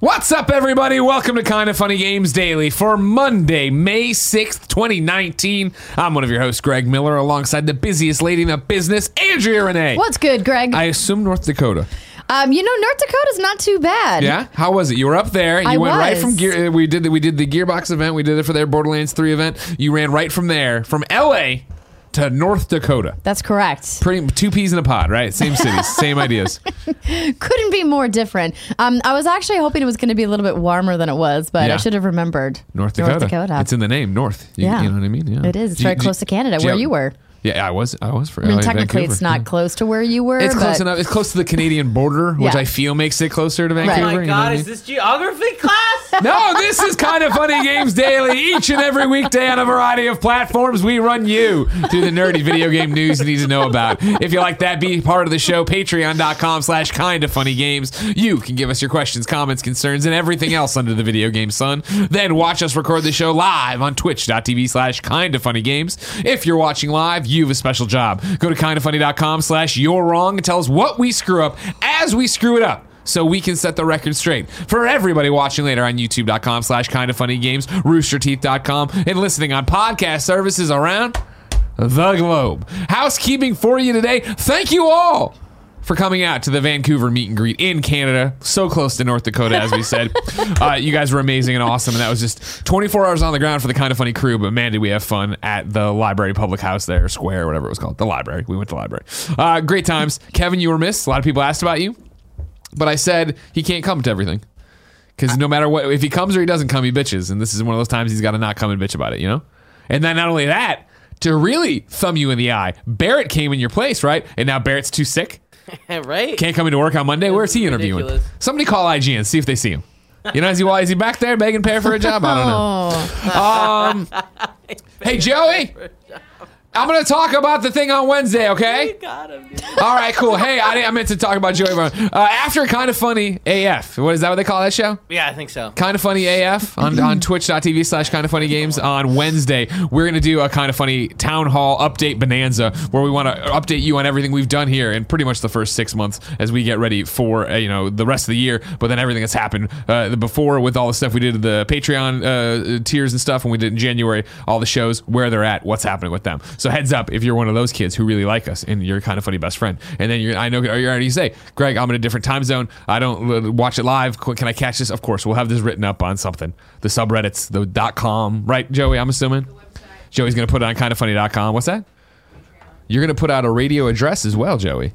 What's up, everybody? Welcome to Kind of Funny Games Daily for Monday, May 6th, 2019. I'm one of your hosts, Greg Miller, alongside the busiest lady in the business, Andrea Renee. What's good, Greg? I assume North Dakota. um, you know, North Dakota's not too bad. Yeah? How was it? You were up there. You I went right was. from Gear. uh, We did the, we did the Gearbox event. We did it for their Borderlands 3 event. You ran right from there, from LA to North Dakota. That's correct. Pretty two peas in a pod, right? Same cities, same ideas. Couldn't be more different. Um, I was actually hoping it was going to be a little bit warmer than it was, but Yeah. I should have remembered North Dakota. North Dakota. It's in the name, North. You, Yeah. you know what I mean? Yeah. It is. It's Do you- very do close to Canada, where you were. Yeah, I was. I was for. I mean, LA, technically, Vancouver. it's not Yeah. close to where you were. It's close enough. It's close to the Canadian border, which Yeah. I feel makes it closer to Vancouver. Oh Oh my you know what I god, mean? is this geography class? No, this is kind of funny games daily. Each and every weekday on a variety of platforms, we run you through the nerdy video game news you need to know about. If you like that, be part of the show. Patreon.com slash kind of funny games. You can give us your questions, comments, concerns, and everything else under the video game sun. Then watch us record the show live on twitch.tv slash kind of funny games. If you're watching live, you have a special job. Go to kindoffunny.com slash you're wrong and tell us what we screw up as we screw it up so we can set the record straight. For everybody watching later on youtube.com slash kind of funny games, roosterteeth.com, and listening on podcast services around the globe. Housekeeping for you today. Thank you all for coming out to the Vancouver meet and greet in Canada, so close to North Dakota, as we said. uh, you guys were amazing and awesome, and that was just 24 hours on the ground for the kind of funny crew. But man, did we have fun at the library public house there, square, whatever it was called, the library. We went to the library. Uh, great times. Kevin, you were missed. A lot of people asked about you, but I said he can't come to everything. Because no matter what, if he comes or he doesn't come, he bitches. And this is one of those times he's got to not come and bitch about it, you know? And then not only that, to really thumb you in the eye, Barrett came in your place, right? And now Barrett's too sick. right? Can't come into work on Monday. Where's he interviewing? ridiculous. Somebody call IGN, see if they see him. You know, is he, is he back there begging Pear for a job? I don't know. Um, hey, Joey, I'm going to talk about the thing on Wednesday, okay? Got him. All right, cool. Hey, I, I meant to talk about Joey Brown. Uh, after Kind of Funny AF, what is that what they call that show? Yeah, I think so. Kind of Funny AF on, on twitch.tv slash kind of funny games on Wednesday. We're going to do a kind of funny town hall update bonanza where we want to update you on everything we've done here in pretty much the first six months as we get ready for, uh, you know, the rest of the year. But then everything that's happened uh, before with all the stuff we did, the Patreon uh, tiers and stuff, and we did in January, all the shows, where they're at, what's happening with them. So heads up if you're one of those kids who really like us and you're kind of funny best friend. And then you're, I know, are you already say, Greg, I'm in a different time zone. I don't watch it live. Can I catch this? Of course, we'll have this written up on something. The subreddits, the dot com, right, Joey? I'm assuming. Joey's going to put it on kindoffunny.com. What's that? You're going to put out a radio address as well, Joey.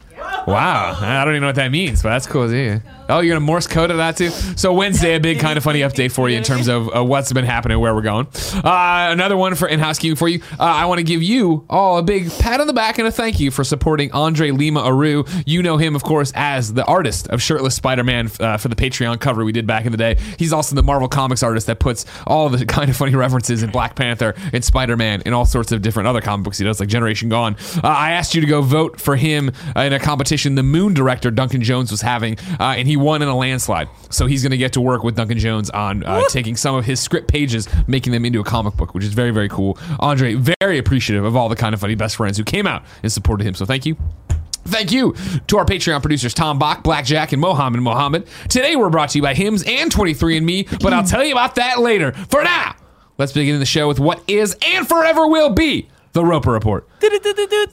Wow. I don't even know what that means, but that's cool. Yeah. Oh, you're to Morse code of that too? So, Wednesday, a big kind of funny update for you in terms of uh, what's been happening, where we're going. Uh, another one for in housekeeping for you. Uh, I want to give you all a big pat on the back and a thank you for supporting Andre Lima Aru. You know him, of course, as the artist of Shirtless Spider Man uh, for the Patreon cover we did back in the day. He's also the Marvel Comics artist that puts all the kind of funny references in Black Panther and Spider Man and all sorts of different other comic books he does, like Generation Gone. Uh, I asked you to go vote for him uh, in a competition the Moon director Duncan Jones was having, uh, and he won in a landslide. So he's going to get to work with Duncan Jones on uh, taking some of his script pages, making them into a comic book, which is very, very cool. Andre, very appreciative of all the kind of funny best friends who came out and supported him. So thank you. Thank you to our Patreon producers, Tom Bock, Blackjack, and Mohammed Mohammed. Today we're brought to you by Hims and 23andMe, but I'll tell you about that later. For now, let's begin the show with what is and forever will be the Roper Report.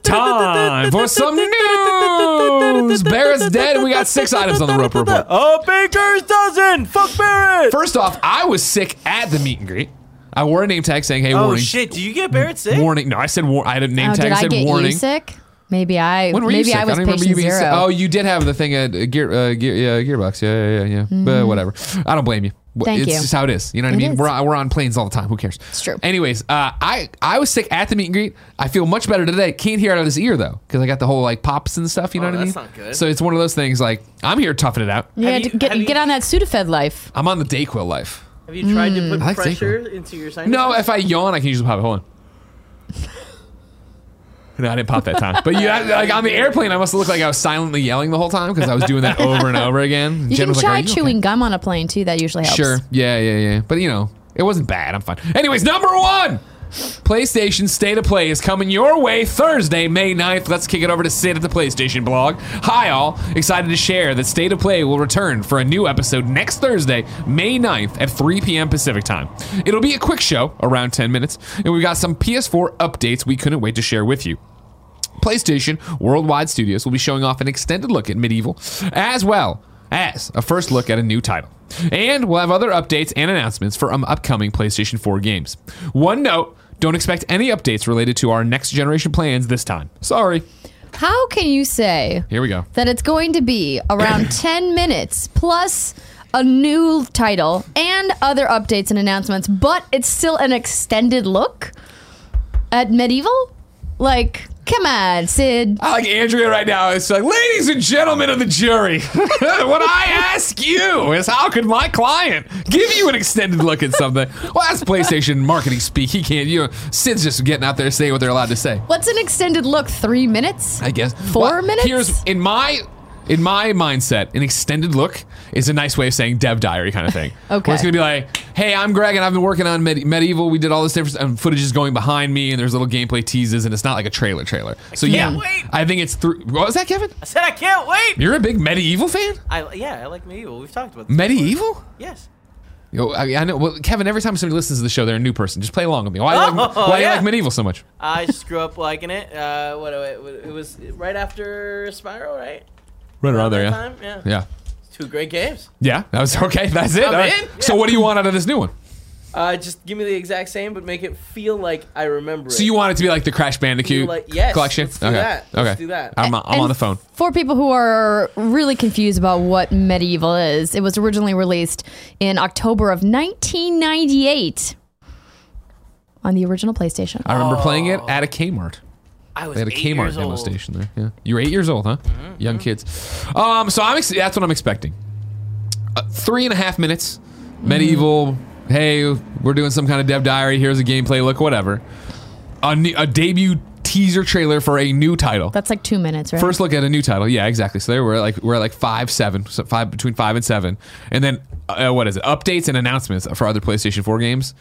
Time for some news. Barrett's dead, and we got six items on the Roper Report. Oh, Baker's dozen. Fuck Barrett. First off, I was sick at the meet and greet. I wore a name tag saying, "Hey, oh warning." shit! Do you get Barrett sick? Warning. No, I said war- I had a name oh tag did that I said get warning. you sick? Maybe I When were you maybe sick? I was don't remember you patient being zero. sick. Oh, you did have the thing at uh, Gear, uh, Gear, yeah, Gearbox. Yeah, yeah, yeah. yeah. But whatever. I don't blame you. Mm-hmm. Thank it's you. just how it is. You know what I mean? is. We're, on- we're on planes all the time. Who cares? It's true. Anyways, uh, I I was sick at the meet and greet. I feel much better today. Can't hear out of this ear though because I got the whole like pops and stuff. You know Oh, what I mean? that's not good. So it's one of those things. Like I'm here toughing it out. yeah, Have you- get have you- get on that Sudafed life. I'm on the Dayquil life. Have you tried to put I like pressure into your sinus? No, if I yawn, I can usually pop it. Hold on. No, I didn't pop that time. But you, like on the airplane, I must look like I was silently yelling the whole time because I was doing that over and over again. You Jen can was like, try "Are you okay?" chewing gum on a plane too. That usually helps. Sure. Yeah, yeah, yeah. But you know, it wasn't bad. I'm fine. Anyways, number one. PlayStation State of Play is coming your way Thursday, May 9th. Let's kick it over to Sid at the PlayStation blog. Hi, all. Excited to share that State of Play will return for a new episode next Thursday, May 9th at 3 p.m. Pacific time. It'll be a quick show, around 10 minutes, and we've got some PS4 updates we couldn't wait to share with you. PlayStation Worldwide Studios will be showing off an extended look at MediEvil, as well as a first look at a new title. And we'll have other updates and announcements for um, upcoming PlayStation 4 games. One note don't expect any updates related to our next generation plans this time. Sorry. How can you say Here we go. that it's going to be around 10 minutes plus a new title and other updates and announcements, but it's still an extended look at MediEvil? Like, come on, Sid. I like Andrea right now. It's like, ladies and gentlemen of the jury, what I ask you is how could my client give you an extended look at something? Well, that's PlayStation marketing speak. He can't. You know, Sid's just getting out there saying what they're allowed to say. What's an extended look? Three minutes? I guess Four minutes? Here's in my in my mindset, an extended look is a nice way of saying dev diary kind of thing. Okay. Where it's gonna be like, hey, I'm Greg, and I've been working on Med- MediEvil. We did all this different and footage is going behind me, and there's little gameplay teases, and it's not like a trailer trailer. So yeah, can't wait. I think it's through. What was that, Kevin? I said I can't wait. You're a big MediEvil fan. I yeah, I like MediEvil. We've talked about this. MediEvil? before. Yes. Yo, I, I know. Well, Kevin, every time somebody listens to the show, they're a new person. Just play along with me. Why, do you like, Oh, why do you like MediEvil so much? I just grew up liking it. Uh, what it, it was right after Spyro, right? Right around there, yeah. time? Yeah. Yeah. Two great games. Yeah, that was okay. That's it. I'm All right. in. So, Yeah. what do you want out of this new one? Uh, just give me the exact same, but make it feel like I remember So it. you want it to be like the Crash Bandicoot Like- yes, collection? let's do okay. that. Let's okay. do that. I'm, I'm And on the phone. For people who are really confused about what MediEvil is, it was originally released in October of 1998 on the original PlayStation. I remember playing it at a Kmart. I was They had a eight Kmart demo old. station there. Yeah, you were eight years old, huh? Mm-hmm. Young kids. Um, so I'm ex- that's what I'm expecting. Uh, three and a half minutes. MediEvil. Hey, we're doing some kind of dev diary. Here's a gameplay look. Whatever. A, new, a debut teaser trailer for a new title. That's like two minutes, right? First look at a new title. Yeah, exactly. So there we're like we're at like five, seven, so five between five and seven, and then uh, what is it? Updates and announcements for other PlayStation Four games.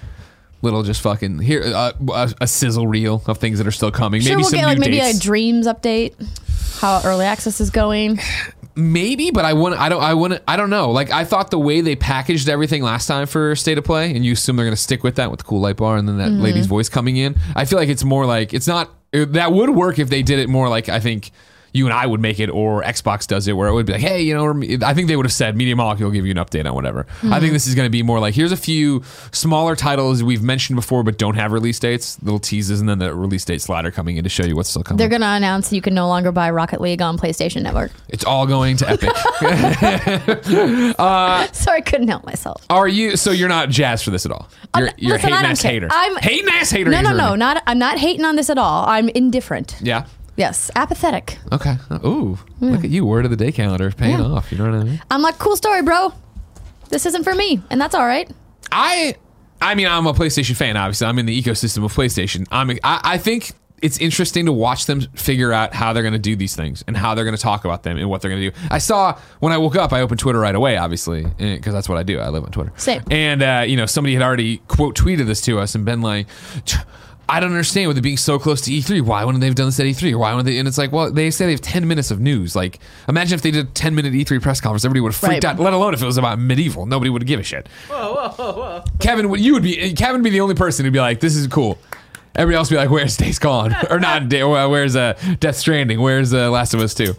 Little just fucking here uh, a, a sizzle reel of things that are still coming. sure, maybe we'll some get like maybe dates. a Dreams update, how early access is going. maybe, but I want I don't I want I don't know. Like I thought the way they packaged everything last time for State of Play, and you assume they're going to stick with that with the cool light bar and then that lady's voice coming in. I feel like it's more like it's not that would work if they did it more like I think. You and I would make it, or Xbox does it, where it would be like, "Hey, you know," I think they would have said, "Media Molecule will give you an update on whatever." I think this is going to be more like, "Here's a few smaller titles we've mentioned before, but don't have release dates, little teases, and then the release date slider coming in to show you what's still coming." They're going to announce you can no longer buy Rocket League on PlayStation Network. it's all going to Epic. Sorry, I couldn't help myself. Are you? So you're not jazzed for this at all? You're, Uh, you're listen, I hating ass hater. I'm- hating ass hater. No, no, no, not. I'm not hating on this at all. I'm indifferent. Yeah. Yes, apathetic. Okay. Ooh, look at you. Word of the day calendar paying Yeah. off. You know what I mean? I'm like, cool story, bro. This isn't for me, and that's all right. I, I mean, I'm a PlayStation fan. Obviously, I'm in the ecosystem of PlayStation. I'm. I, I think it's interesting to watch them figure out how they're going to do these things and how they're going to talk about them and what they're going to do. I saw when I woke up, I opened Twitter right away, obviously, because that's what I do. I live on Twitter. Same. And uh, you know, somebody had already quote tweeted this to us and been like. "Tch, I don't understand with it being so close to E3. Why wouldn't they have done this at E3? Or why wouldn't they? And it's like, well, they say they have 10 minutes of news. Like, imagine if they did a 10 minute E3 press conference, everybody would have freaked Right. out. Let alone if it was about MediEvil, nobody would give a shit. Whoa, whoa, whoa, whoa. Kevin, would- you would be Kevin would be the only person who'd be like, "This is cool." Everybody else would be like, "Where's Days Gone?" or not? Or, Where's uh, Death Stranding? Where's uh, Last of Us Two?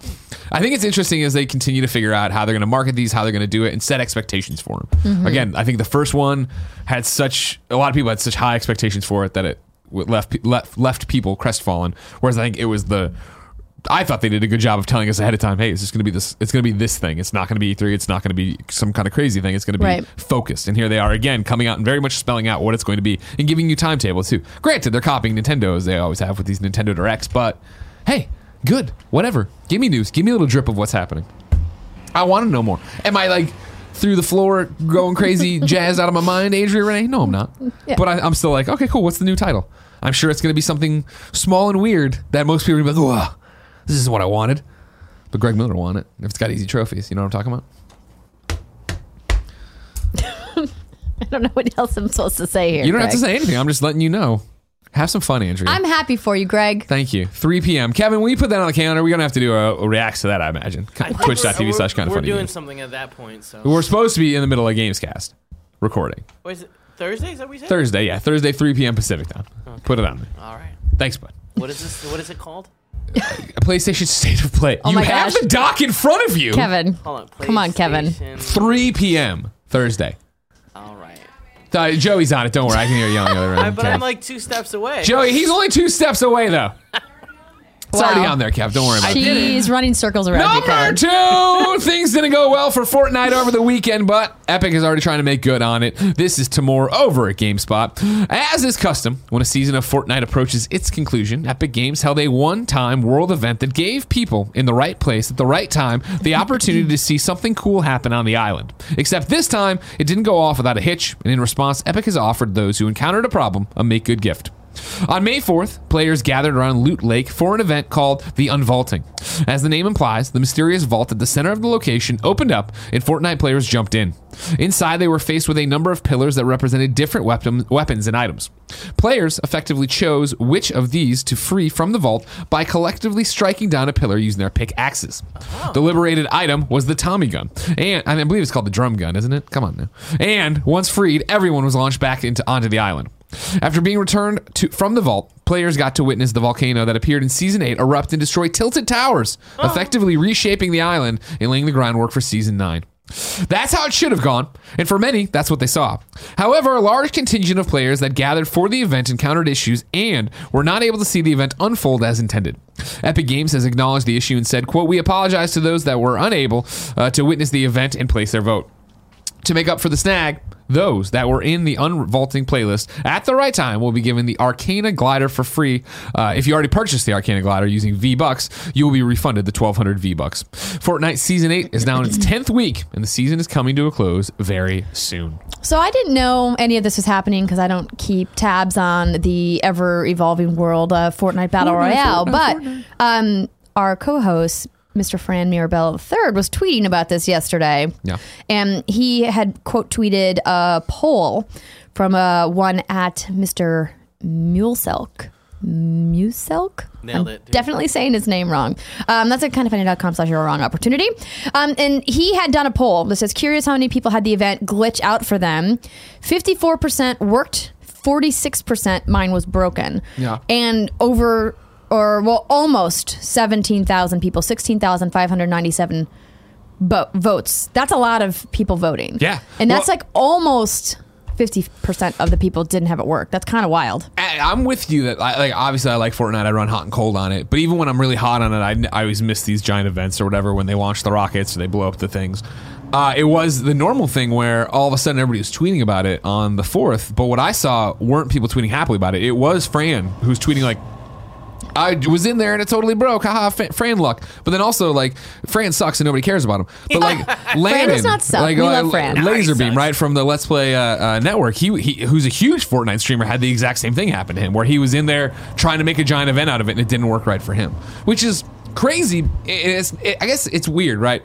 I think it's interesting as they continue to figure out how they're going to market these, how they're going to do it, and set expectations for them. Mm-hmm. Again, I think the first one had such a lot of people had such high expectations for it that it w- left left left people crestfallen. Whereas I think it was the I thought they did a good job of telling us ahead of time. Hey, it's just going to be this. It's going to be this thing. It's not going to be E3. It's not going to be some kind of crazy thing. It's going to be Right. focused. And here they are again, coming out and very much spelling out what it's going to be and giving you timetables too. Granted, they're copying Nintendo as they always have with these Nintendo Directs, but hey, good. Whatever. Give me news. Give me a little drip of what's happening. I want to know more. Am I like through the floor going crazy, jazzed out of my mind, Andrea Renee? No, I'm not. Yeah. But I, I'm still like, okay, cool. What's the new title? I'm sure it's going to be something small and weird that most people are going to be like, "Ugh, this isn't what I wanted. But Greg Miller won it. If it's got easy trophies, you know what I'm talking about? I don't know what else I'm supposed to say here. You don't have to say anything. I'm just letting you know. Have some fun, Andrea. I'm happy for you, Greg. Thank you. 3 p.m. Kevin, will you put that on the calendar? We're going to have to do a, a react to that, I imagine. Twitch.tv slash kind of funny. We're doing games. something at that point. So. We're supposed to be in the middle of Gamescast recording. What is it? Thursday? Is that what you said? Thursday, yeah. Thursday, 3 p.m. Pacific time. Put it on there. All right. Thanks, bud. What is this? What is it called? A PlayStation State of Play. Oh you my have gosh. the doc in front of you. Kevin. Hold on. Come on, Kevin. 3 p.m. Thursday. All right. Uh, Joey's on it. Don't worry. I can hear you on the other end. but. I'm like two steps away. Joey, he's only two steps away, though. It's Wow. already on there, Kev. Don't worry about it. She's running circles around you, Number Kevin. two, things didn't go well for Fortnite over the weekend, but Epic is already trying to make good on it. This is Tamoor over at GameSpot. As is custom, when a season of Fortnite approaches its conclusion, Epic Games held a one-time world event that gave people in the right place at the right time the opportunity to see something cool happen on the island. Except this time, it didn't go off without a hitch, and in response, Epic has offered those who encountered a problem a make-good gift. On May 4th, players gathered around Loot Lake for an event called the Unvaulting. As the name implies, the mysterious vault at the center of the location opened up and Fortnite players jumped in. Inside, they were faced with a number of pillars that represented different weapon, weapons and items. Players effectively chose which of these to free from the vault by collectively striking down a pillar using their pickaxes. Oh. The liberated item was the Tommy gun, and I, mean, I believe it's called the drum gun, isn't it? Come on now. And once freed, everyone was launched back into onto the island. After being returned to, from the vault, players got to witness the volcano that appeared in Season 8 erupt and destroy Tilted Towers, effectively reshaping the island and laying the groundwork for Season 9. That's how it should have gone, and for many, that's what they saw. However, a large contingent of players that gathered for the event encountered issues and were not able to see the event unfold as intended. Epic Games has acknowledged the issue and said, quote, We apologize to those that were unable uh, to witness the event and place their vote to make up for the snag, those that were in the unvaulting playlist at the right time will be given the Arcana glider for free. Uh, if you already purchased the Arcana glider using V Bucks, you will be refunded the 1200 V Bucks. Fortnite Season 8 is now in its 10th week, and the season is coming to a close very soon. So I didn't know any of this was happening because I don't keep tabs on the ever evolving world of Fortnite Battle Royale. but Um, our co-host, Mr. Fran Mirabella III, was tweeting about this yesterday. Yeah. and he had quote tweeted a poll from uh, one at Mr. Muleselk. Muselk? Nailed I'm it, dude. Definitely saying his name wrong. Um, that's at kindoffunny.com slash your wrong opportunity. Um, and he had done a poll that says, curious how many people had the event glitch out for them. 54% worked, 46% mine was broken. Yeah. And over, or well, almost 17,000 people, 16,597 bo- votes. That's a lot of people voting. Yeah. And that's Well- like almost 50% of the people didn't have it work. That's kind of wild. I'm with you that I, like obviously I like Fortnite. I run hot and cold on it, but even when I'm really hot on it, I, I always miss these giant events or whatever when they launch the rockets or they blow up the things. Uh, it was the normal thing where all of a sudden everybody was tweeting about it on the fourth, but what I saw weren't people tweeting happily about it. It was Fran who's tweeting like, I was in there and it totally broke. Haha, Fa- Fran luck. But then also like Fran sucks and nobody cares about him. But like Landon, does not suck. like We uh, love Fran. Lazarbeam, sucks. right from the Let's Play uh, uh, network. He, he who's a huge Fortnite streamer had the exact same thing happen to him, where he was in there trying to make a giant event out of it and it didn't work right for him, which is crazy. It's, it, I guess it's weird, right?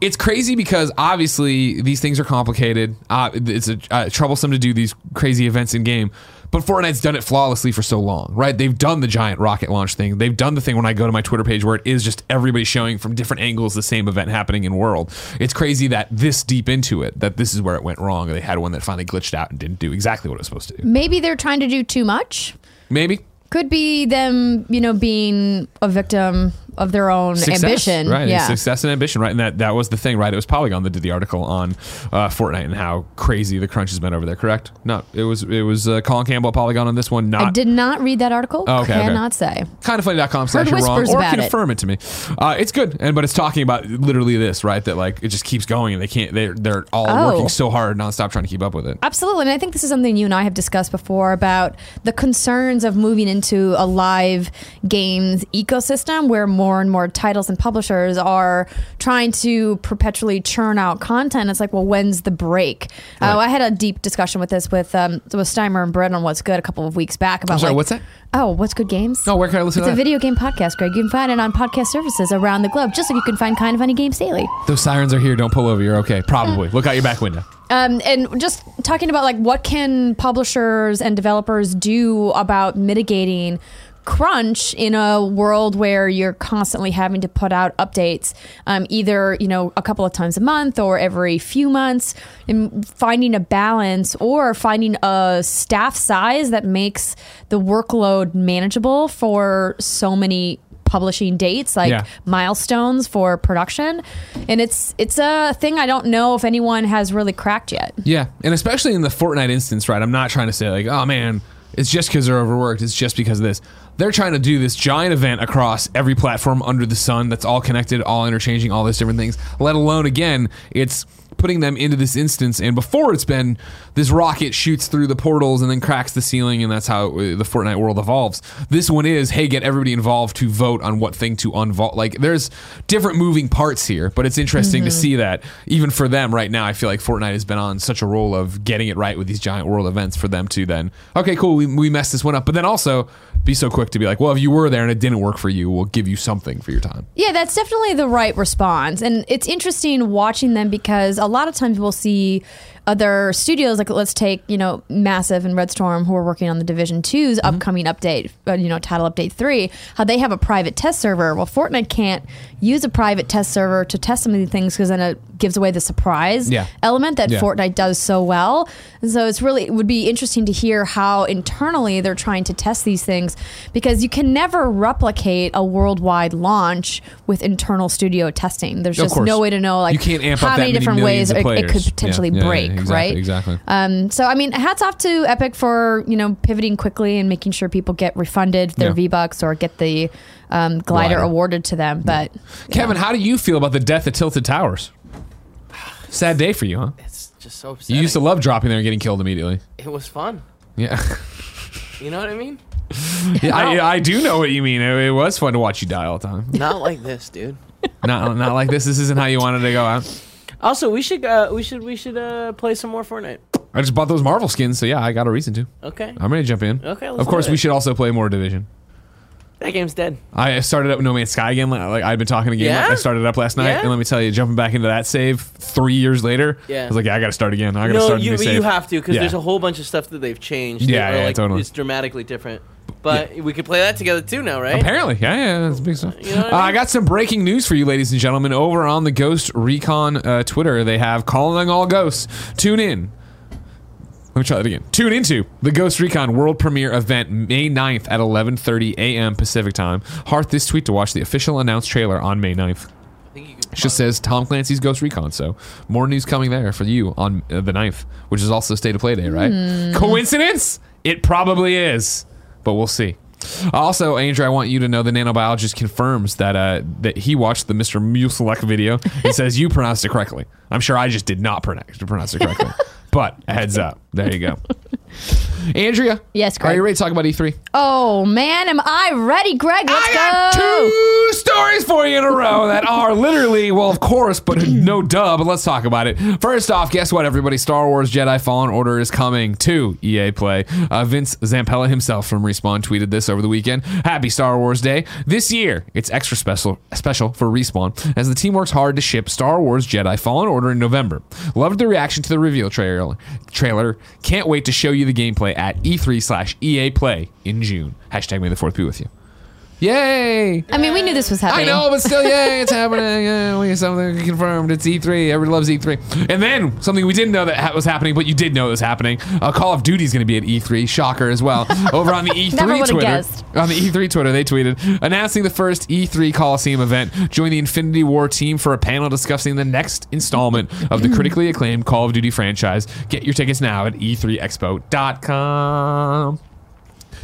It's crazy because obviously these things are complicated. Uh, it's a, uh, troublesome to do these crazy events in game. But Fortnite's done it flawlessly for so long, right? They've done the giant rocket launch thing. They've done the thing when I go to my Twitter page where it is just everybody showing from different angles the same event happening in world. It's crazy that this deep into it, that this is where it went wrong. They had one that finally glitched out and didn't do exactly what it was supposed to do. Maybe they're trying to do too much. Maybe. Could be them, you know, being a victim of their own success, ambition. right? Yeah. Success and ambition, right? And that that was the thing, right? It was Polygon that did the article on uh, Fortnite and how crazy the crunch has been over there. Correct? No, it was it was uh, Colin Campbell Polygon on this one. Not I did not read that article. Oh, okay, okay. Cannot say. kindoffunny.com slash you're wrong or about it. confirm it. to me uh, it's good and but it's talking about literally this right that like it just keeps going and they can't they're, they're all Oh. working so hard nonstop trying to keep up with it Absolutely. And I think this is something you and I have discussed before about the concerns of moving into a live games ecosystem where more and more titles and publishers are trying to perpetually churn out content. It's like, well, when's the break? Uh, I had a deep discussion with this with um, with Steimer and Bert on What's Good a couple of weeks back about I'm sorry like, what's that Oh, What's Good Games? oh where can I listen It's to a video game podcast, Greg. You can find it on podcast services around the globe, just like you can find Kind of Funny Games Daily. those sirens are here don't pull over you're okay probably look out your back window Um, and just talking about like what can publishers and developers do about mitigating crunch in a world where you're constantly having to put out updates um, either you know a couple of times a month or every few months and finding a balance or finding a staff size that makes the workload manageable for so many publishing dates like Yeah. milestones for production. And it's it's a thing i don't know if anyone has really cracked yet. Yeah and especially in the Fortnite instance right? I'm not trying to say like oh man it's just because they're overworked it's just because of this they're trying to do this giant event across every platform under the sun that's all connected all interchanging all these different things. Let alone again it's putting them into this instance. And before it's been this rocket shoots through the portals and then cracks the ceiling and that's how uh, the Fortnite world evolves. This one is hey get everybody involved to vote on what thing to unvault like there's different moving parts here but it's interesting to see that even for them right now I feel like Fortnite has been on such a roll of getting it right with these giant world events for them to then. Okay cool we, we messed this one up but then also be so quick to be like well if you were there and it didn't work for you we'll give you something for your time. Yeah, that's definitely the right response. And it's interesting watching them because a lot of times we'll see other studios, like let's take, you know, Massive and Red Storm, who are working on the Division 2's Mm-hmm. upcoming update, uh, you know, title update 3, how they have a private test server. Well, Fortnite can't use a private test server to test some of these things because then it gives away the surprise Yeah. element that Yeah. Fortnite does so well. And so it's really, it would be interesting to hear how internally they're trying to test these things because you can never replicate a worldwide launch with internal studio testing. There's just no way to know like You can't amp how many many different ways it, it could potentially yeah, break, exactly, right? exactly. Um, so I mean, hats off to Epic for you know pivoting quickly and making sure people get refunded their Yeah. V Bucks or get the um, glider, Glider. awarded to them. But Kevin how do you feel about the death of Tilted Towers sad day for you huh It's just so you used to love dropping there and getting killed immediately it was fun. yeah You know what I mean? Yeah, I, I do know what you mean. It, it was fun to watch you die all the time. Not like this, dude. Not not like this. This isn't how you wanted to go out. Also, we should uh, we should we should uh, play some more Fortnite. I just bought those Marvel skins, so yeah, I got a reason to. Okay. I'm ready to jump in. Okay, let's Of course, we should also play more Division. That game's dead. I started up No Man's Sky again. Like I'd been talking again. Yeah? I started up last night, Yeah? and let me tell you, jumping back into that save three years later, Yeah. I was like, yeah, I got to start again. I got to No, start a you save. you have to because Yeah. there's a whole bunch of stuff that they've changed. Yeah, yeah, like, totally. It's dramatically different. But we could play that together too now, right? Apparently, yeah, yeah, that's big stuff. You know what I Uh, I got some breaking news for you, ladies and gentlemen. Over on the Ghost Recon uh, Twitter, they have calling all ghosts. Tune in. Let me try that again. Tune into the Ghost Recon World Premiere event May 9th at 11:30 a.m. Pacific Time. Heart this tweet to watch the official announced trailer on May 9th. I think you could It just says Tom Clancy's Ghost Recon, so more news coming there for you on uh, the 9th, which is also State of Play Day, right? Coincidence? It probably is, but we'll see. Also, Andrew, I want you to know the nanobiologist confirms that uh, that he watched the Mr. Muselek video and says you pronounced it correctly. I'm sure I just did not pronounce, pronounce it correctly, but a heads up. There you go. Andrea, Yes, Greg. are you ready to talk about E E3? oh man, am I ready, Greg? Let's I got go. two stories for you in a row that are literally, well, of course, but no duh, but let's talk about it. First off, guess what, everybody? Star Wars Jedi Fallen Order is coming to EA Play. Uh, Vince Zampella himself from Respawn tweeted this over the weekend. Happy Star Wars Day. This year, it's extra special, special for Respawn as the team works hard to ship Star Wars Jedi Fallen Order in November. Loved the reaction to the reveal trailer. Trailer. Can't wait to show you the gameplay at E3 slash EA Play in June. Hashtag May the Fourth be with you. Yay! I mean, we knew this was happening. I know, but still, yay, it's happening. Yeah, we have something confirmed. It's E3. Everybody loves E3. And then something we didn't know that ha- was happening, but you did know it was happening. Uh, Call of Duty is going to be at E3. Shocker as well. Over on the E3 Never would've Twitter. guessed. On the E3 Twitter, they tweeted announcing the first E3 Coliseum event. Join the Infinity Ward team for a panel discussing the next installment of the critically acclaimed Call of Duty franchise. Get your tickets now at E e3expo.com.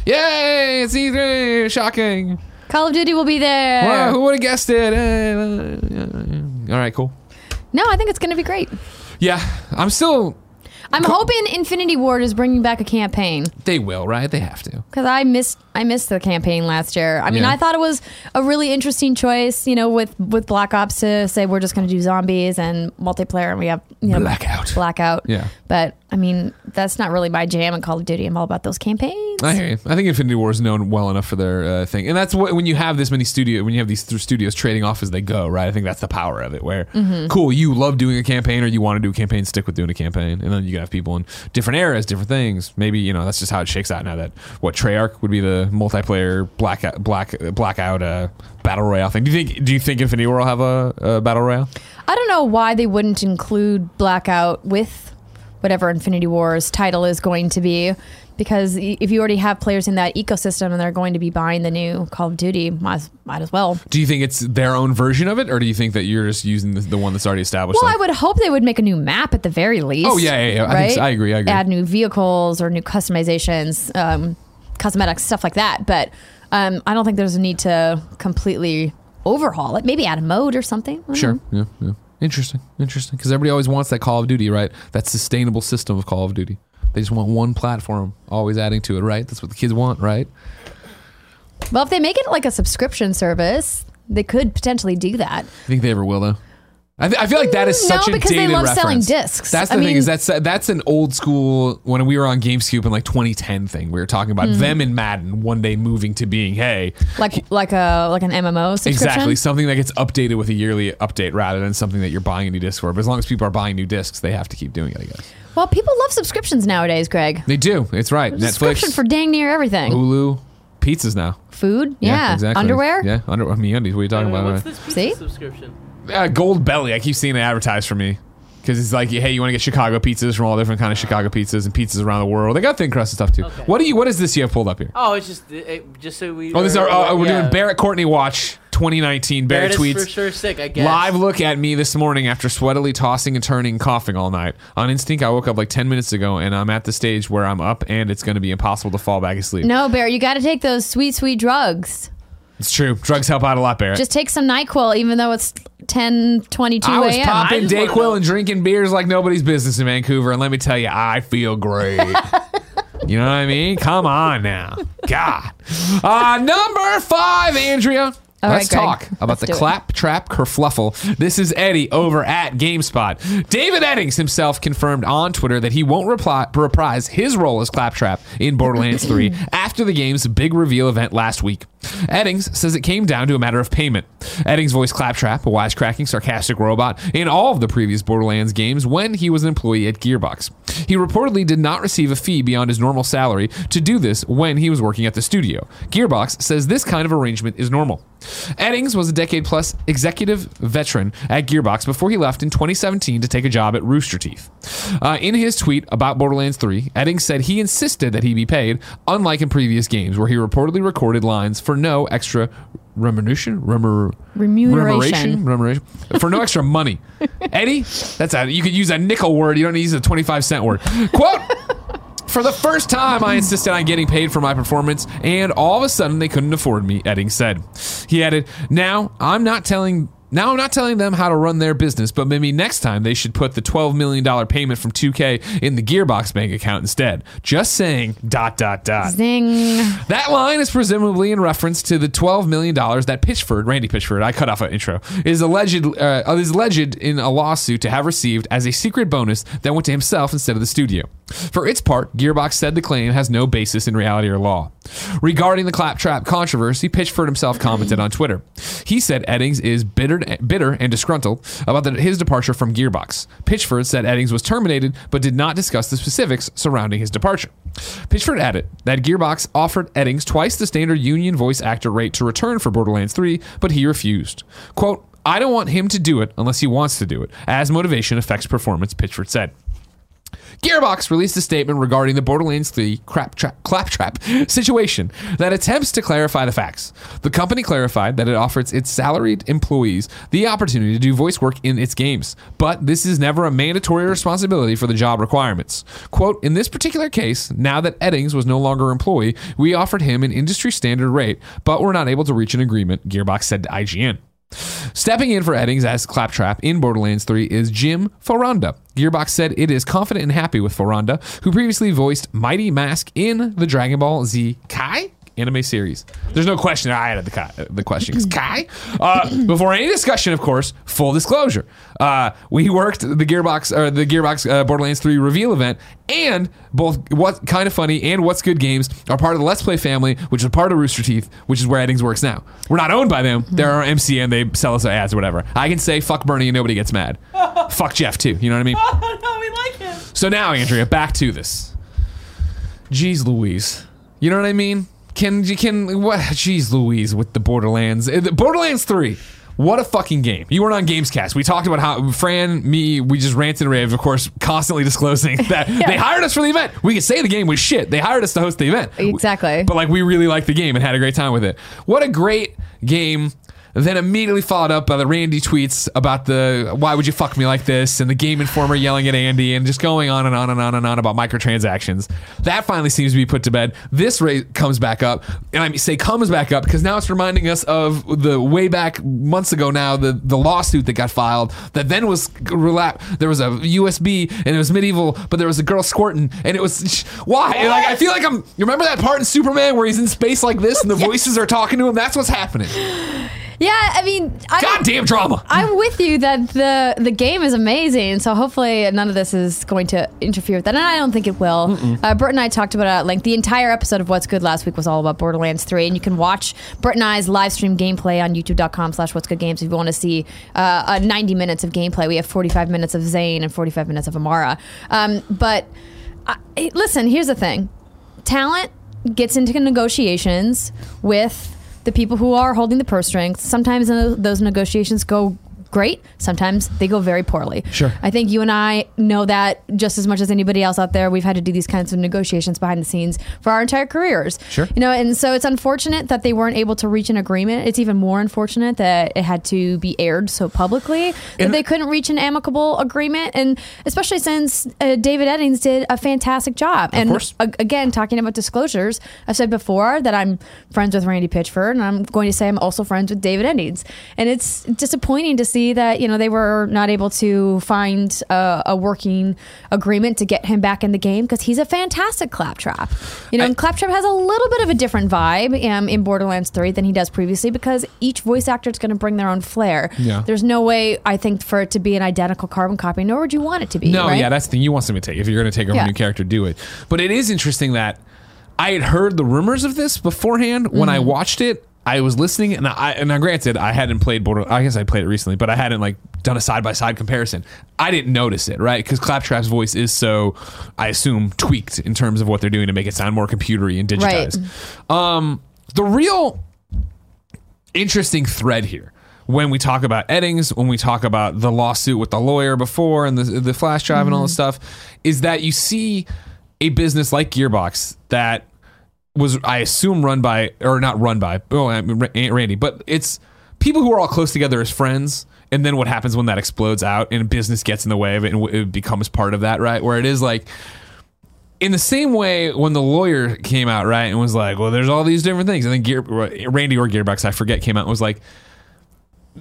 Yay! It's E3. Shocking. Call of Duty will be there. Wow, who would have guessed it? Eh, uh, All right, cool. No, I think it's going to be great. Yeah, I'm still. I'm hoping Infinity Ward is bringing back a campaign They will, right? They have to. because I missed I missed the campaign last year. I mean, Yeah. I thought it was a really interesting choice, you know, with with Black Ops to say we're just going to do zombies and multiplayer, and we have you know Blackout. blackout. Yeah. but I mean, that's not really my jam in Call of Duty. I'm all about those campaigns. I hear you. I think Infinity Ward is known well enough for their uh, thing, and that's what when you have this many studio, when you have these th- studios trading off as they go, right? I think that's the power of it. Where Mm-hmm. cool, you love doing a campaign, or you want to do a campaign, stick with doing a campaign, and then you can have people in different eras, different things. Maybe you know that's just how it shakes out now. That what Treyarch would be the multiplayer blackout, black blackout uh, battle royale thing. Do you think? Do you think Infinity Ward will have a, a battle royale? I don't know why they wouldn't include Blackout with whatever Infinity Ward's title is going to be. Because if you already have players in that ecosystem and they're going to be buying the new Call of Duty, might as, might as well. Do you think it's their own version of it, or do you think that you're just using the, the one that's already established? Well, like- I would hope they would make a new map at the very least. Oh, yeah, yeah, yeah. I Right? so. I agree, I agree. Add new vehicles or new customizations, um, cosmetics, stuff like that. But um, I don't think there's a need to completely overhaul it. Maybe add a mode or something. Sure. know. Yeah. Yeah. Interesting. Interesting. Because everybody always wants that Call of Duty, right? That sustainable system of Call of Duty. They just want one platform, always adding to it, right? That's what the kids want, right? Well, if they make it like a subscription service, they could potentially do that. You think they ever will, though? I, th- I feel like that is Mm, No, such a because they dated love selling discs. That's the I thing mean- is that's that's an old school. When we were on GameScoop in like 2010 thing, we were talking about Mm-hmm. them and Madden one day moving to being hey, Like like a like an MMO subscription. Exactly. Something that gets updated with a yearly update rather than something that you're buying a new disc for. But as long as people are buying new discs, they have to keep doing it, I guess. Well, people love subscriptions nowadays, Greg. They do. It's right. Subscription Netflix, for dang near everything. Hulu, pizzas now. Food, yeah. exactly. Underwear, Yeah, under MeUndies. What are you talking Wait, about? what's this pizza See? subscription? Uh, Goldbelly. I keep seeing it advertised for me. Because it's like, hey, you want to get Chicago pizzas from all different kind of Chicago pizzas and pizzas around the world. They got thin crust and stuff too. Okay. What do you? What is this you have pulled up here? Oh, it's just it, just so we. Oh, this is our, uh, we're yeah. doing Barrett Courtney Watch 2019. Barrett Barrett tweets. for sure sick. I guess. Live look at me this morning after sweatily tossing and turning, coughing all night. On instinct, I woke up like 10 minutes ago and I'm at the stage where I'm up and it's going to be impossible to fall back asleep. No, Bear, you got to take those sweet, sweet drugs. It's true. Drugs help out a lot, Barrett. Just take some NyQuil, even though it's 10, 22 I was a.m. popping I Dayquil and drinking beers like nobody's business in Vancouver, and let me tell you, I feel great. you know what I mean? Come on now, God. Uh, number five, Andrea. All Let's right, talk about Let's the do it. trap kerfluffle. This is Eddie over at GameSpot. David Eddings himself confirmed on Twitter that he won't reply, reprise his role as Claptrap in Borderlands 3 after the game's big reveal event last week. Eddings says it came down to a matter of payment. Eddings voiced Claptrap, a wisecracking, sarcastic robot, in all of the previous Borderlands games when he was an employee at Gearbox. He reportedly did not receive a fee beyond his normal salary to do this when he was working at the studio. Gearbox says this kind of arrangement is normal. Eddings was a decade plus executive veteran at Gearbox before he left in 2017 to take a job at Rooster Teeth. Uh, in his tweet about Borderlands 3, Eddings said he insisted that he be paid, unlike in previous games where he reportedly recorded lines for no extra remuneration, Remer- Remuneration. remuneration, for no extra money. Eddie, that's a you could use a nickel word. You don't need to use a 25 cent word. Quote. For the first time, I insisted on getting paid for my performance, and all of a sudden, they couldn't afford me. Edding said. He added, "Now I'm not telling." Now I'm not telling them how to run their business, but maybe next time they should put the $12 million payment from 2K in the Gearbox bank account instead. Just saying, dot, dot, dot. Zing. That line is presumably in reference to the $12 million that Pitchford, Randy Pitchford, I cut off an intro, is alleged, uh, is alleged in a lawsuit to have received as a secret bonus that went to himself instead of the studio. For its part, Gearbox said the claim has no basis in reality or law. Regarding the claptrap controversy, Pitchford himself commented on Twitter. He said Eddings is bitter, bitter and disgruntled about the, his departure from Gearbox. Pitchford said Eddings was terminated, but did not discuss the specifics surrounding his departure. Pitchford added that Gearbox offered Eddings twice the standard union voice actor rate to return for Borderlands 3, but he refused. Quote, I don't want him to do it unless he wants to do it, as motivation affects performance, Pitchford said. Gearbox released a statement regarding the Borderlands 3 crap tra- claptrap situation that attempts to clarify the facts. The company clarified that it offers its salaried employees the opportunity to do voice work in its games, but this is never a mandatory responsibility for the job requirements. Quote, in this particular case, now that Eddings was no longer an employee, we offered him an industry standard rate, but were not able to reach an agreement, Gearbox said to IGN. Stepping in for Eddings as Claptrap in Borderlands 3 is Jim Foronda. Gearbox said it is confident and happy with Foronda, who previously voiced Mighty Mask in the Dragon Ball Z Kai anime series. There's no question. I added the Kai, the question because Kai. Uh, before any discussion, of course, full disclosure. Uh, we worked the Gearbox or the Gearbox uh, Borderlands 3 reveal event, and both what kind of funny and what's good games are part of the Let's Play family, which is part of Rooster Teeth, which is where Eddings works now. We're not owned by them. They're our MCN. They sell us ads or whatever. I can say fuck Burnie and nobody gets mad. fuck Geoff too. You know what I mean? Oh no, we like him. So now, Andrea, back to this. Jeez Louise. You know what I mean? Can you can what jeez Louise with the Borderlands. Uh, Borderlands 3. What a fucking game. You weren't on Gamescast. We talked about how Fran, me, we just ranted and raved, of course, constantly disclosing that they hired us for the event. We could say the game was shit. They hired us to host the event. Exactly. But like we really liked the game and had a great time with it. What a great game. Then immediately followed up by the Randy tweets about the why would you fuck me like this and the Game Informer yelling at Andy and just going on and on and on and on about microtransactions. That finally seems to be put to bed. This rate comes back up, and I say comes back up because now it's reminding us of the way back months ago now the the lawsuit that got filed that then was relap. There was a USB and it was MediEvil, but there was a girl squirting and it was why? And, Like I feel like I'm. You remember that part in Superman where he's in space like this and the voices are talking to him? That's what's happening. Yeah, I mean, I Goddamn drama. I'm with you that the the game is amazing. So hopefully none of this is going to interfere with that, and I don't think it will. Uh, Bert and I talked about it at length. The entire episode of What's Good last week was all about Borderlands 3, and you can watch Bert and I's live stream gameplay on YouTube.com/slash What's Good Games if you want to see uh, uh, 90 minutes of gameplay. We have 45 minutes of Zane and 45 minutes of Amara. Um, but I, listen, here's the thing: talent gets into negotiations with the people who are holding the purse strings. Sometimes those negotiations go great. Sometimes they go very poorly. Sure. I think you and I know that just as much as anybody else out there. We've had to do these kinds of negotiations behind the scenes for our entire careers. Sure. You know, and so it's unfortunate that they weren't able to reach an agreement. It's even more unfortunate that it had to be aired so publicly that And- they couldn't reach an amicable agreement. And especially since uh, David Eddings did a fantastic job. and course. a- again, talking about disclosures, I've said before that I'm friends with Randy Pitchford, and I'm going to say I'm also friends with David Eddings. And it's disappointing to see that you know they were not able to find a, a working agreement to get him back in the game because he's a fantastic claptrap. You know, I- and claptrap has a little bit of a different vibe um, in Borderlands 3 than he does previously because each voice actor is going to bring their own flair. Yeah. There's no way I think for it to be an identical carbon copy, nor would you want it to be. No, right? yeah, that's the thing. You want something to take. If you're going to take over Yeah. a new character, do it. But it is interesting that I had heard the rumors of this beforehand. When Mm-hmm. I watched it, I was listening, and I and now granted, I hadn't played Border. I guess I played it recently, but I hadn't like done a side by side comparison. I didn't notice it, right? Because Claptrap's voice is so, I assume, tweaked in terms of what they're doing to make it sound more computery and Right. digitized. Um, the real interesting thread here when we talk about Eddings, when we talk about the lawsuit with the lawyer before and the, the flash drive and all this stuff, is that you see a business like Gearbox that was, I assume, run by, or not run by, oh, Randy, but it's people who are all close together as friends. And then what happens when that explodes out and business gets in the way of it and it becomes part of that, right? Where it is like, in the same way when the lawyer came out right and was like well there's all these different things and then Gear, randy or gearbox i forget came out and was like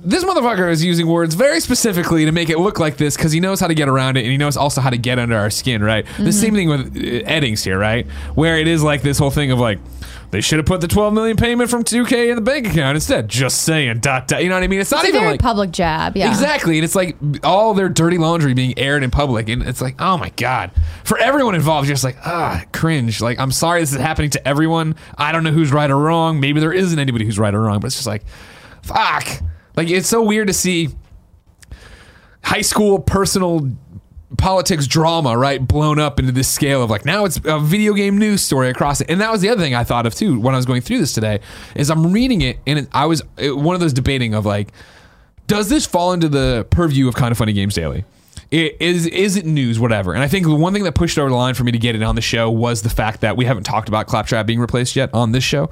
this motherfucker is using words very specifically to make it look like this because he knows how to get around it and he knows also how to get under our skin, right? The same thing with uh, Eddings here, right? Where it is like this whole thing of like, they should have put the 12 million payment from 2K in the bank account instead. Just saying, dot, dot. You know what I mean? It's not It's even very like. public jab. Yeah. Exactly. And it's like all their dirty laundry being aired in public. And it's like, oh my God. For everyone involved, just like, ah, cringe. Like, I'm sorry this is happening to everyone. I don't know who's right or wrong. Maybe there isn't anybody who's right or wrong, but it's just like, fuck. Like, it's so weird to see high school personal politics drama, right, blown up into this scale of like now it's a video game news story across it. And that was the other thing I thought of too when I was going through this today is I'm reading it and it, I was it, one of those debating of like, does this fall into the purview of kind of funny games daily? It is is it news, whatever. And I think the one thing that pushed over the line for me to get it on the show was the fact that we haven't talked about Claptrap being replaced yet on this show,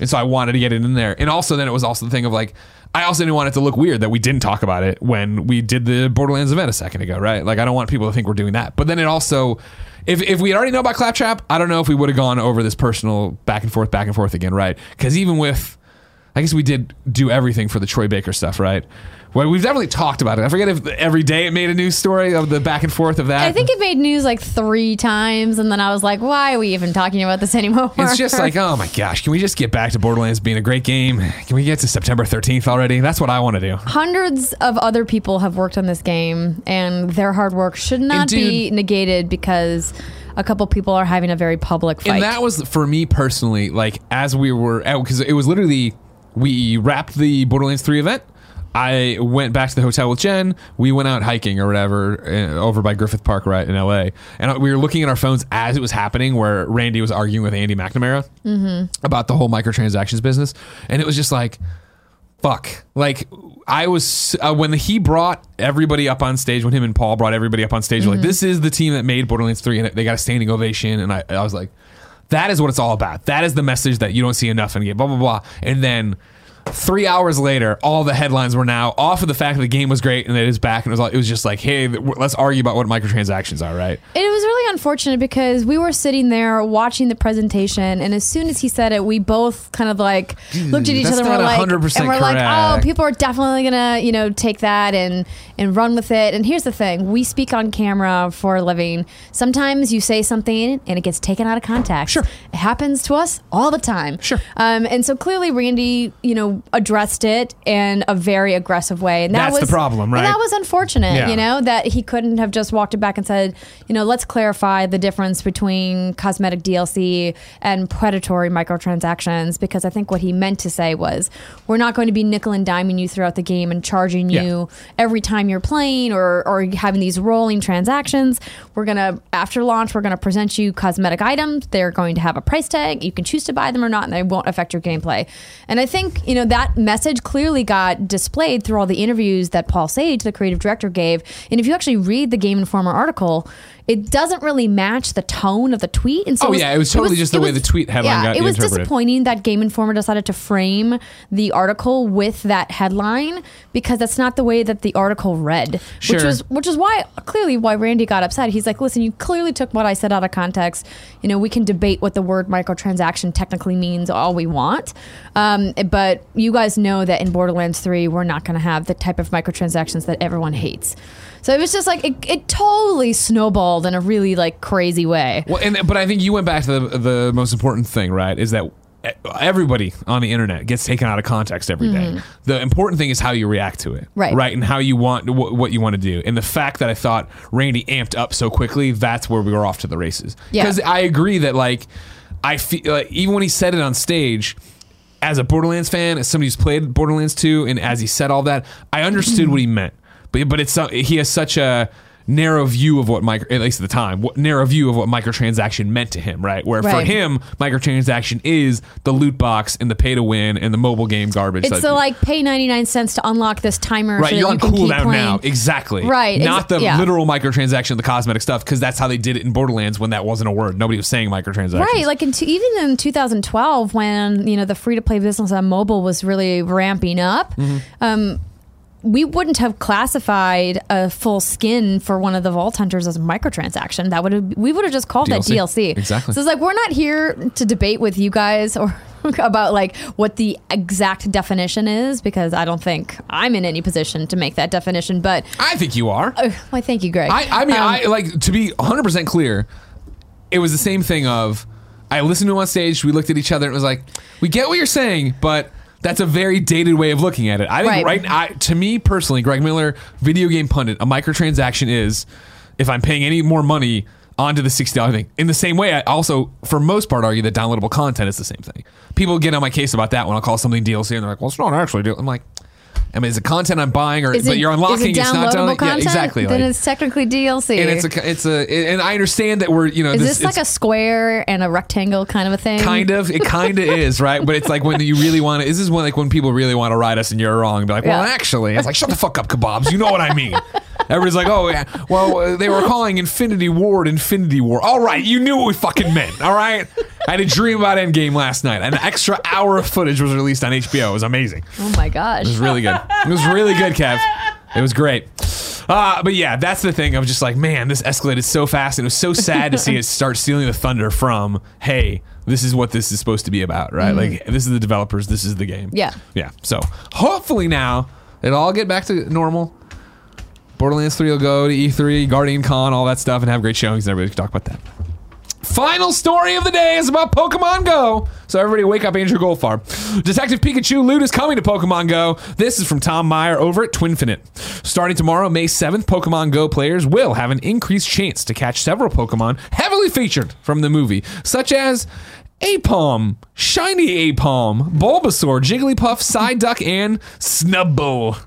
and so I wanted to get it in there. And also, then it was also the thing of like, I also didn't want it to look weird that we didn't talk about it when we did the Borderlands event a second ago, right? Like, I don't want people to think we're doing that. But then it also, if if we already know about Claptrap, I don't know if we would have gone over this personal back and forth, back and forth again, right? Because even with I guess we did do everything for the Troy Baker stuff, right? Well, we've definitely talked about it. I forget if every day it made a news story of the back and forth of that. I think it made news like three times, and then I was like, "Why are we even talking about this anymore?" it's just like, oh my gosh, can we just get back to Borderlands being a great game? Can we get to September 13th already? That's what I want to do. hundreds of other people have worked on this game, and their hard work should not dude- be negated because a couple people are having a very public fight. And that was for me personally, like as we were oh, because it was literally we wrapped the Borderlands 3 event. I went back to the hotel with Jen. We went out hiking or whatever uh, over by Griffith Park, right in LA. And we were looking at our phones as it was happening, where Randy was arguing with Andy McNamara about the whole microtransactions business. And it was just like, fuck. Like I was uh, when he brought everybody up on stage when him and Paul brought everybody up on stage. Like this is the team that made Borderlands three, and they got a standing ovation. And I, I was like, that is what it's all about. That is the message that you don't see enough in game. Blah blah blah. And then. Three hours later, all the headlines were now off of the fact that the game was great and it is back, and it was, all, it was just like, hey, let's argue about what microtransactions are, right? It was really unfortunate because we were sitting there watching the presentation, and as soon as he said it, we both kind of like looked at each other and we're like, 100% and we're like, oh, people are definitely gonna, you know, take that and and run with it. And here's the thing: we speak on camera for a living. Sometimes you say something and it gets taken out of context. Sure. it happens to us all the time. Sure. Um, and so clearly, Randy, you know, addressed it in a very aggressive way, and that That's the was problem, and right? that was unfortunate. Yeah. You know that he couldn't have just walked it back and said, you know, let's clarify the difference between cosmetic DLC and predatory microtransactions because I think what he meant to say was we're not going to be nickel and diming you throughout the game and charging Yeah. you every time you're playing or or having these rolling transactions. We're gonna after launch we're gonna present you cosmetic items. They're going to have a price tag. You can choose to buy them or not, and they won't affect your gameplay. And I think you know that message clearly got displayed through all the interviews that Paul Sage, the creative director, gave. And if you actually read the Game Informer article, it doesn't really match the tone of the tweet. And so Oh, yeah, it was totally just the it way the tweet headline yeah, got it was disappointing that Game Informer decided to frame the article with that headline because that's not the way that the article read. Which Sure. was which is why clearly why Randy got upset. He's like, listen, you clearly took what I said out of context. You know, we can debate what the word microtransaction technically means all we want. Um, but you guys know that in Borderlands 3, we're not going to have the type of microtransactions that everyone hates. So it was just like it, it totally snowballed in a really like crazy way. Well, and but I think you went back to the the most important thing, right? Is that everybody on the internet gets taken out of context every day. The important thing is how you react to it, Mm-hmm. Right. Right, and how you want wh- what you want to do. And the fact that I thought Randy amped up so quickly, that's where we were off to the races. Yeah. Because I agree that like I feel like even when he said it on stage. As a Borderlands fan, as somebody who's played Borderlands 2, and as he said all that, I understood what he meant. But but it's so- he has such a narrow view of what micro at least at the time what narrow view of what microtransaction meant to him right where for Right. him microtransaction is the loot box and the pay to win and the mobile game garbage It's that- the like pay 99 cents to unlock this timer right so you're on you can keep cooldown playing. now exactly Right, not exa- the yeah. literal microtransaction the cosmetic stuff because that's how they did it in borderlands when that wasn't a word nobody was saying microtransactions Right, like in t- even in 2012, when you know the free to play business on mobile was really ramping up, Mm-hmm. um, we wouldn't have classified a full skin for one of the Vault Hunters as a microtransaction. That would have we would have just called that DLC. DLC. Exactly. So it's like we're not here to debate with you guys or about like what the exact definition is because I don't think I'm in any position to make that definition. But I think you are. uh, why, thank you, Greg. I, I mean, Um, I like to be 100 percent clear. It was the same thing of I listened to him on stage. We looked at each other and it was like, we get what you're saying, but that's a very dated way of looking at it. I think Right. right, I, to me personally, Greg Miller, video game pundit, a microtransaction is if I'm paying any more money onto the sixty dollar thing. In the same way, I also, for most part, argue that downloadable content is the same thing. People get on my case about that when I call something DLC, and they're like, "Well, it's not actually." deal I'm like, I mean, is it content I'm buying, or but you're unlocking? is it it's not downloading. content? Yeah, exactly. Then like- it's technically DLC. and it's a it's a and I understand that we're you know is this like a square and a rectangle kind of a thing? kind of it kind of is right but it's like when you really want to this is when like when people really want to ride us and you're wrong be like well Yeah. actually it's like shut the fuck up kebabs you know what I mean everybody's like oh yeah well they were calling Infinity Ward Infinity War all right you knew what we fucking meant all right I had a dream about Endgame last night an extra hour of footage was released on HBO it was amazing Oh my gosh. it was really good. It was really good, Kev. It was great. Uh, but yeah, that's the thing. I was just like, man, this escalated so fast, and it was so sad to see it start stealing the thunder from, hey, this is what this is supposed to be about, right? Like, this is the developers, this is the game. Yeah. Yeah. So hopefully now it'll all get back to normal. Borderlands 3 will go to E3, Guardian Con, all that stuff, and have great showings, and everybody can talk about that. Final story of the day is about Pokemon Go. So everybody wake up Andrew Goldfarb. Detective Pikachu loot is coming to Pokemon Go. This is from Tom Meyer over at Twinfinite. Starting tomorrow, May 7th, Pokemon Go players will have an increased chance to catch several Pokemon heavily featured from the movie, such as Aipom, Shiny Aipom, Bulbasaur, Jigglypuff, Psyduck, and Snubbull.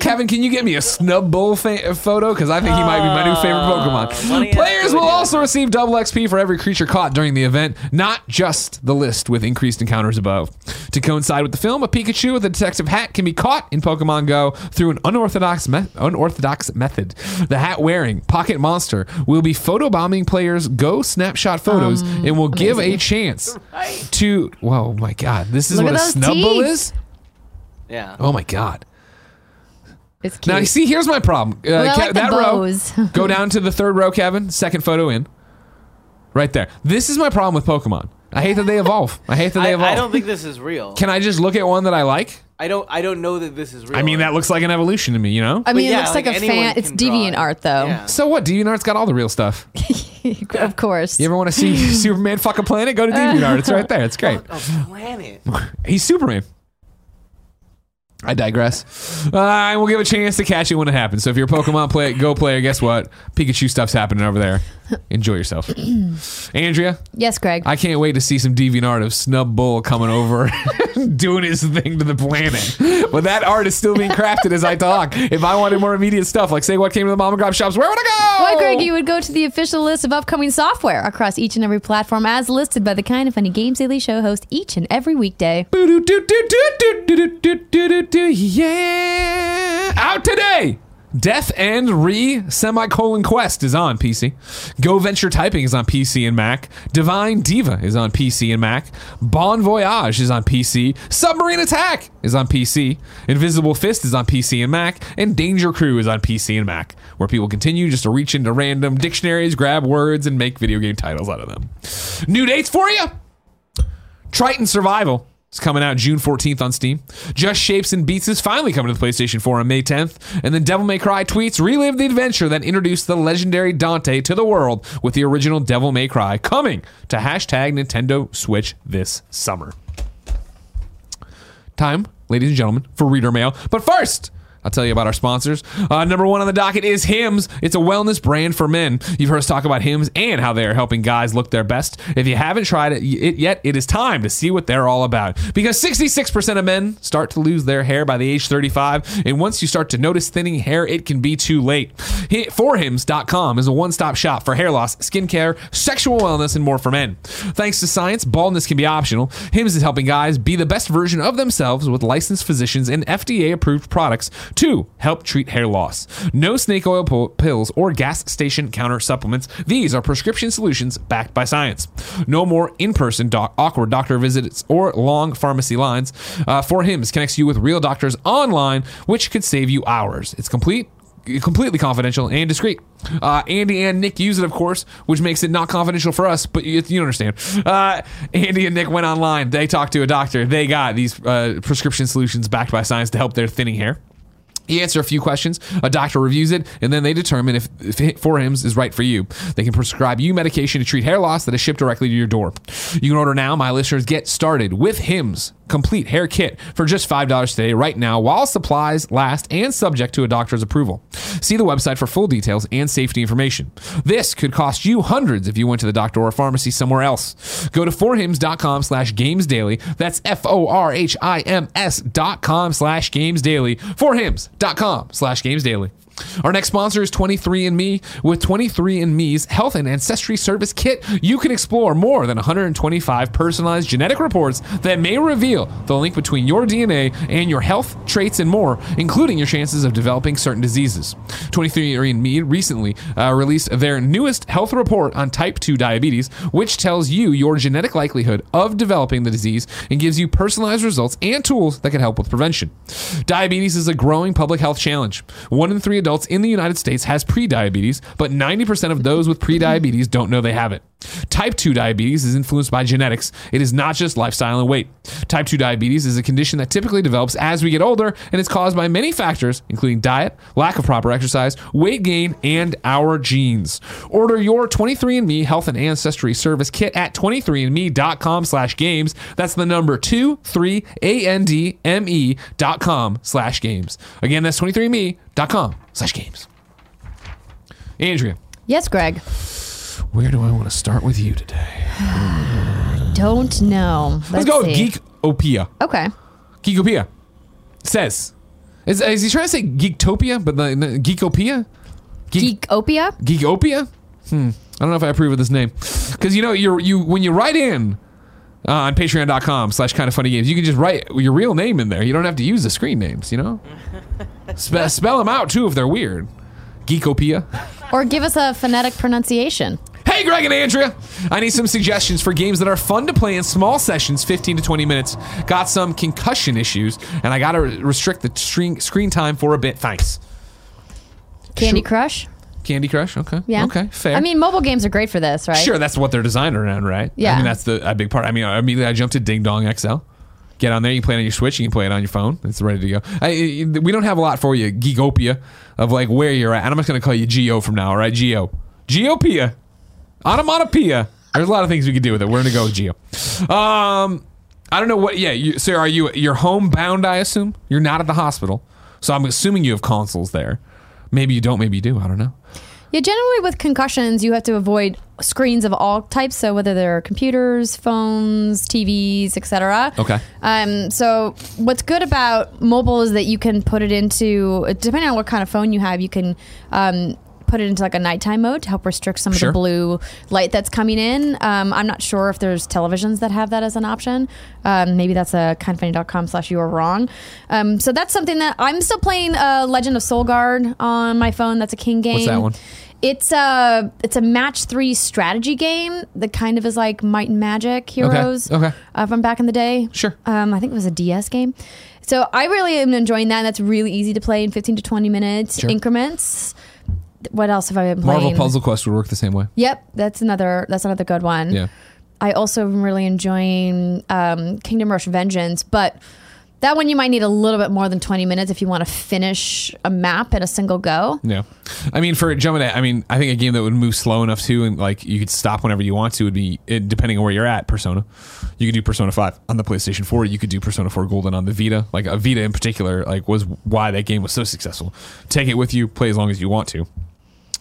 Kevin, can you get me a Snubbull fa- photo? Because I think he might be my new favorite uh, Pokemon. money Players will also receive double XP for every creature caught during the event, not just the list with increased encounters above. To coincide with the film, a Pikachu with a detective hat can be caught in Pokemon Go through an unorthodox me- unorthodox method. The hat wearing Pocket Monster will be photobombing players' Go snapshot photos um, and will give a amazing. chance to. Whoa, my God! This is Look what a at those Snubbull teeth. is. Yeah. Oh my God! It's cute. Now you see, here's my problem. Uh, I Ke- like the that bows. row, go down to the third row, Kevin. Second photo in, right there. This is my problem with Pokemon. I hate that they evolve. I hate that they I, evolve. I don't think this is real. Can I just look at one that I like? I don't. I don't know that this is real. I mean, that looks like an evolution to me. You know. I mean, yeah, it looks like, like a fan. It's deviant art, though. Yeah. so what? DeviantArt's got all the real stuff. of course. You ever want to see Superman fuck a planet? Go to DeviantArt. It's right there. It's great. a planet. He's Superman. I digress. Uh, we'll give a chance to catch it when it happens. So if you're a Pokemon play, Go player, guess what? Pikachu stuff's happening over there. Enjoy yourself. Andrea, yes, Greg. I can't wait to see some DeviantArt of Snubbull coming over, doing his thing to the planet. But that art is still being crafted as I talk. If I wanted more immediate stuff, like say what came to the mom and grab shops, where would I go? Why, Greg, you would go to the official list of upcoming software across each and every platform as listed by the Kind of Funny Games Daily Show host each and every weekday. Yeah. Out today. Death and Re semicolon Quest is on PC. Go Venture Typing is on PC and Mac. Divine Diva is on PC and Mac. Bon Voyage is on PC. Submarine Attack is on PC. Invisible Fist is on PC and Mac. And Danger Crew is on PC and Mac, where people continue just to reach into random dictionaries, grab words, and make video game titles out of them. New dates for you. Triton Survival is coming out June 14th on Steam. Just Shapes and Beats is finally coming to the PlayStation 4 on May 10th. And then Devil May Cry tweets relive the adventure that introduced the legendary Dante to the world with the original Devil May Cry coming to hashtag Nintendo Switch this summer. Time, ladies and gentlemen, for reader mail. But first, I'll tell you about our sponsors. Uh, number one on the docket is Hims. It's a wellness brand for men. You've heard us talk about Hims and how they are helping guys look their best. If you haven't tried it, yet, it is time to see what they're all about. Because 66% of men start to lose their hair by the age 35. And once you start to notice thinning hair, it can be too late. Hi- Forhims.com is a one stop shop for hair loss, skincare, sexual wellness, and more for men. Thanks to science, baldness can be optional. Hims is helping guys be the best version of themselves with licensed physicians and FDA approved products Two, help treat hair loss. No snake oil po- pills or gas station counter supplements. These are prescription solutions backed by science. No more in person doc- awkward doctor visits or long pharmacy lines. Uh, For Hims connects you with real doctors online, which could save you hours. It's complete completely confidential and discreet. Uh, Andy and Nick use it, of course, which makes it not confidential for us, but you, you understand. Uh, Andy and Nick went online. They talked to a doctor. They got these uh, prescription solutions backed by science to help their thinning hair. You answer a few questions, a doctor reviews it, and then they determine if, if For Hims is right for you. They can prescribe you medication to treat hair loss that is shipped directly to your door. You can order now. My listeners get started with Hims complete hair kit for just $5 today, right now, while supplies last and subject to a doctor's approval. See the website for full details and safety information. This could cost you hundreds if you went to the doctor or pharmacy somewhere else. Go to forhims.com slash games daily. That's F O R H I M S dot com slash games daily. Forhims.com slash games daily. Our next sponsor is 23andMe. With 23andMe's Health and Ancestry Service Kit, you can explore more than 125 personalized genetic reports that may reveal the link between your DNA and your health, traits, and more, including your chances of developing certain diseases. 23andMe recently uh, released their newest health report on type 2 diabetes, which tells you your genetic likelihood of developing the disease and gives you personalized results and tools that can help with prevention. Diabetes is a growing public health challenge. One in three adults in the United States has prediabetes, but 90% of those with prediabetes don't know they have it. Type 2 diabetes is influenced by genetics. It is not just lifestyle and weight. Type 2 diabetes is a condition that typically develops as we get older and is caused by many factors, including diet, lack of proper exercise, weight gain, and our genes. Order your 23andMe Health and Ancestry Service kit at 23andme.com slash games. That's the number 23andme dot com slash games. Again, that's 23andme.com slash games. Andrea, Yes, Greg. Where do I want to start with you today? Don't know. Let's, Let's go see. Geekopia. Okay. Geekopia says, is, is he trying to say Geektopia, but the, the Geekopia? Geek, Geekopia. Geekopia? Hmm. I don't know if I approve of this name. Because, you know, you're, you when you write in uh, on patreon.com slash kind of funny games, you can just write your real name in there. You don't have to use the screen names, you know? Spe- spell them out, too, if they're weird. Geekopia. Or give us a phonetic pronunciation. Hey, Greg and Andrea. I need some suggestions for games that are fun to play in small sessions, 15 to 20 minutes. Got some concussion issues, and I got to restrict the screen, screen time for a bit. Thanks. Candy Sure. Crush. Candy Crush. Okay. Yeah. Okay. Fair. I mean, mobile games are great for this, right? sure, that's what they're designed around, right? Yeah. I mean, that's the a big part. I mean, I immediately I jumped to Ding Dong XL. Get on there. You can play it on your Switch. You can play it on your phone. It's ready to go. I, we don't have a lot for you, Geekopia, of like where you're at. And I'm just going to call you Geo from now, all right? Geo. Geopia. Onomatopoeia. There's a lot of things we could do with it. We're going to go with Geo. Um, I don't know what. Yeah, you, are you? You're homebound, I assume. You're not at the hospital, so I'm assuming you have consoles there. Maybe you don't. Maybe you do. I don't know. Yeah, generally with concussions, you have to avoid screens of all types. So whether they're computers, phones, TVs, etc. Okay. Um, so what's good about mobile is that you can put it into depending on what kind of phone you have, you can um, put it into like a nighttime mode to help restrict some Sure. of the blue light that's coming in. Um, I'm not sure if there's televisions that have that as an option. Um, maybe that's a kindafunny.com slash you are wrong. Um, so that's something that I'm still playing uh, Legend of Solgard on my phone. That's a King game. What's that one? It's a it's a match three strategy game that kind of is like Might and Magic Heroes. Okay. Uh, from back in the day. Sure. Um, I think it was a DS game. So I really am enjoying that. And that's really easy to play in 15 to 20 minutes Sure. increments. What else have I been playing? Marvel Puzzle Quest would work the same way. Yep, that's another that's another good one. Yeah. I also am really enjoying um, Kingdom Rush Vengeance, but that one you might need a little bit more than 20 minutes if you want to finish a map in a single go. Yeah, I mean, for at, I mean, I think a game that would move slow enough too, and like you could stop whenever you want to, would be it, depending on where you're at. Persona, you could do Persona Five on the PlayStation Four. You could do Persona Four Golden on the Vita. Like a Vita in particular, like was why that game was so successful. Take it with you, play as long as you want to.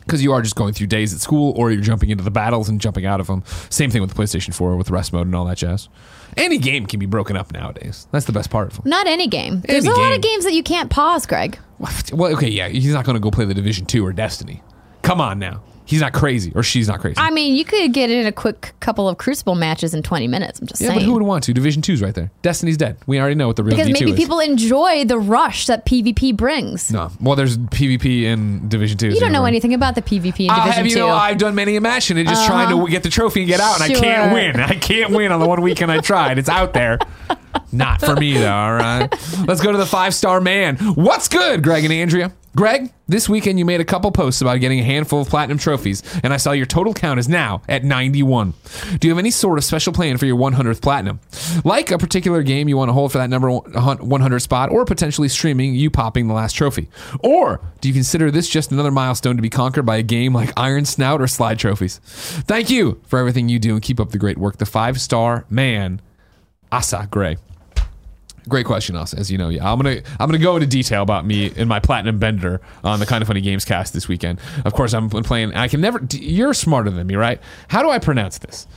Because you are just going through days at school, or you're jumping into the battles and jumping out of them. Same thing with the PlayStation 4 with rest mode and all that jazz. Any game can be broken up nowadays. That's the best part of. Not any game. There's Any a lot of games that you can't pause, Greg. Well, okay, yeah, he's not going to go play the Division Two or Destiny. Come on now, He's not crazy, or she's not crazy. I mean, you could get in a quick couple of Crucible matches in 20 minutes. I'm just saying. yeah, saying. but who would want to? Division two's right there. Destiny's dead. We already know what the real because D2 maybe is. people enjoy the rush that PvP brings. no, well, there's PvP in Division two. You don't know anything about the PvP in ah, I'll Division have you 2. know, I've done many a match and just trying to uh-huh. get the trophy and get out, and I can't Sure. win. I can't win on the one weekend I tried. It's out there. Not for me though. All right, let's go to the five star man. What's good, Greg and Andrea? Greg, this weekend you made a couple posts about getting a handful of platinum trophies, and I saw your total count is now at 91. Do you have any sort of special plan for your 100th platinum? Like a particular game you want to hold for that number 100 spot, or potentially streaming you popping the last trophy? Or do you consider this just another milestone to be conquered by a game like Iron Snout or Slide Trophies? Thank you for everything you do and keep up the great work. The five star man, Asa Gray. Great question, Asa. As you know, yeah, I'm gonna I'm gonna go into detail about me and my platinum bender on the kind of funny games cast this weekend. Of course, I'm playing. I can never. You're smarter than me, right? How do I pronounce this?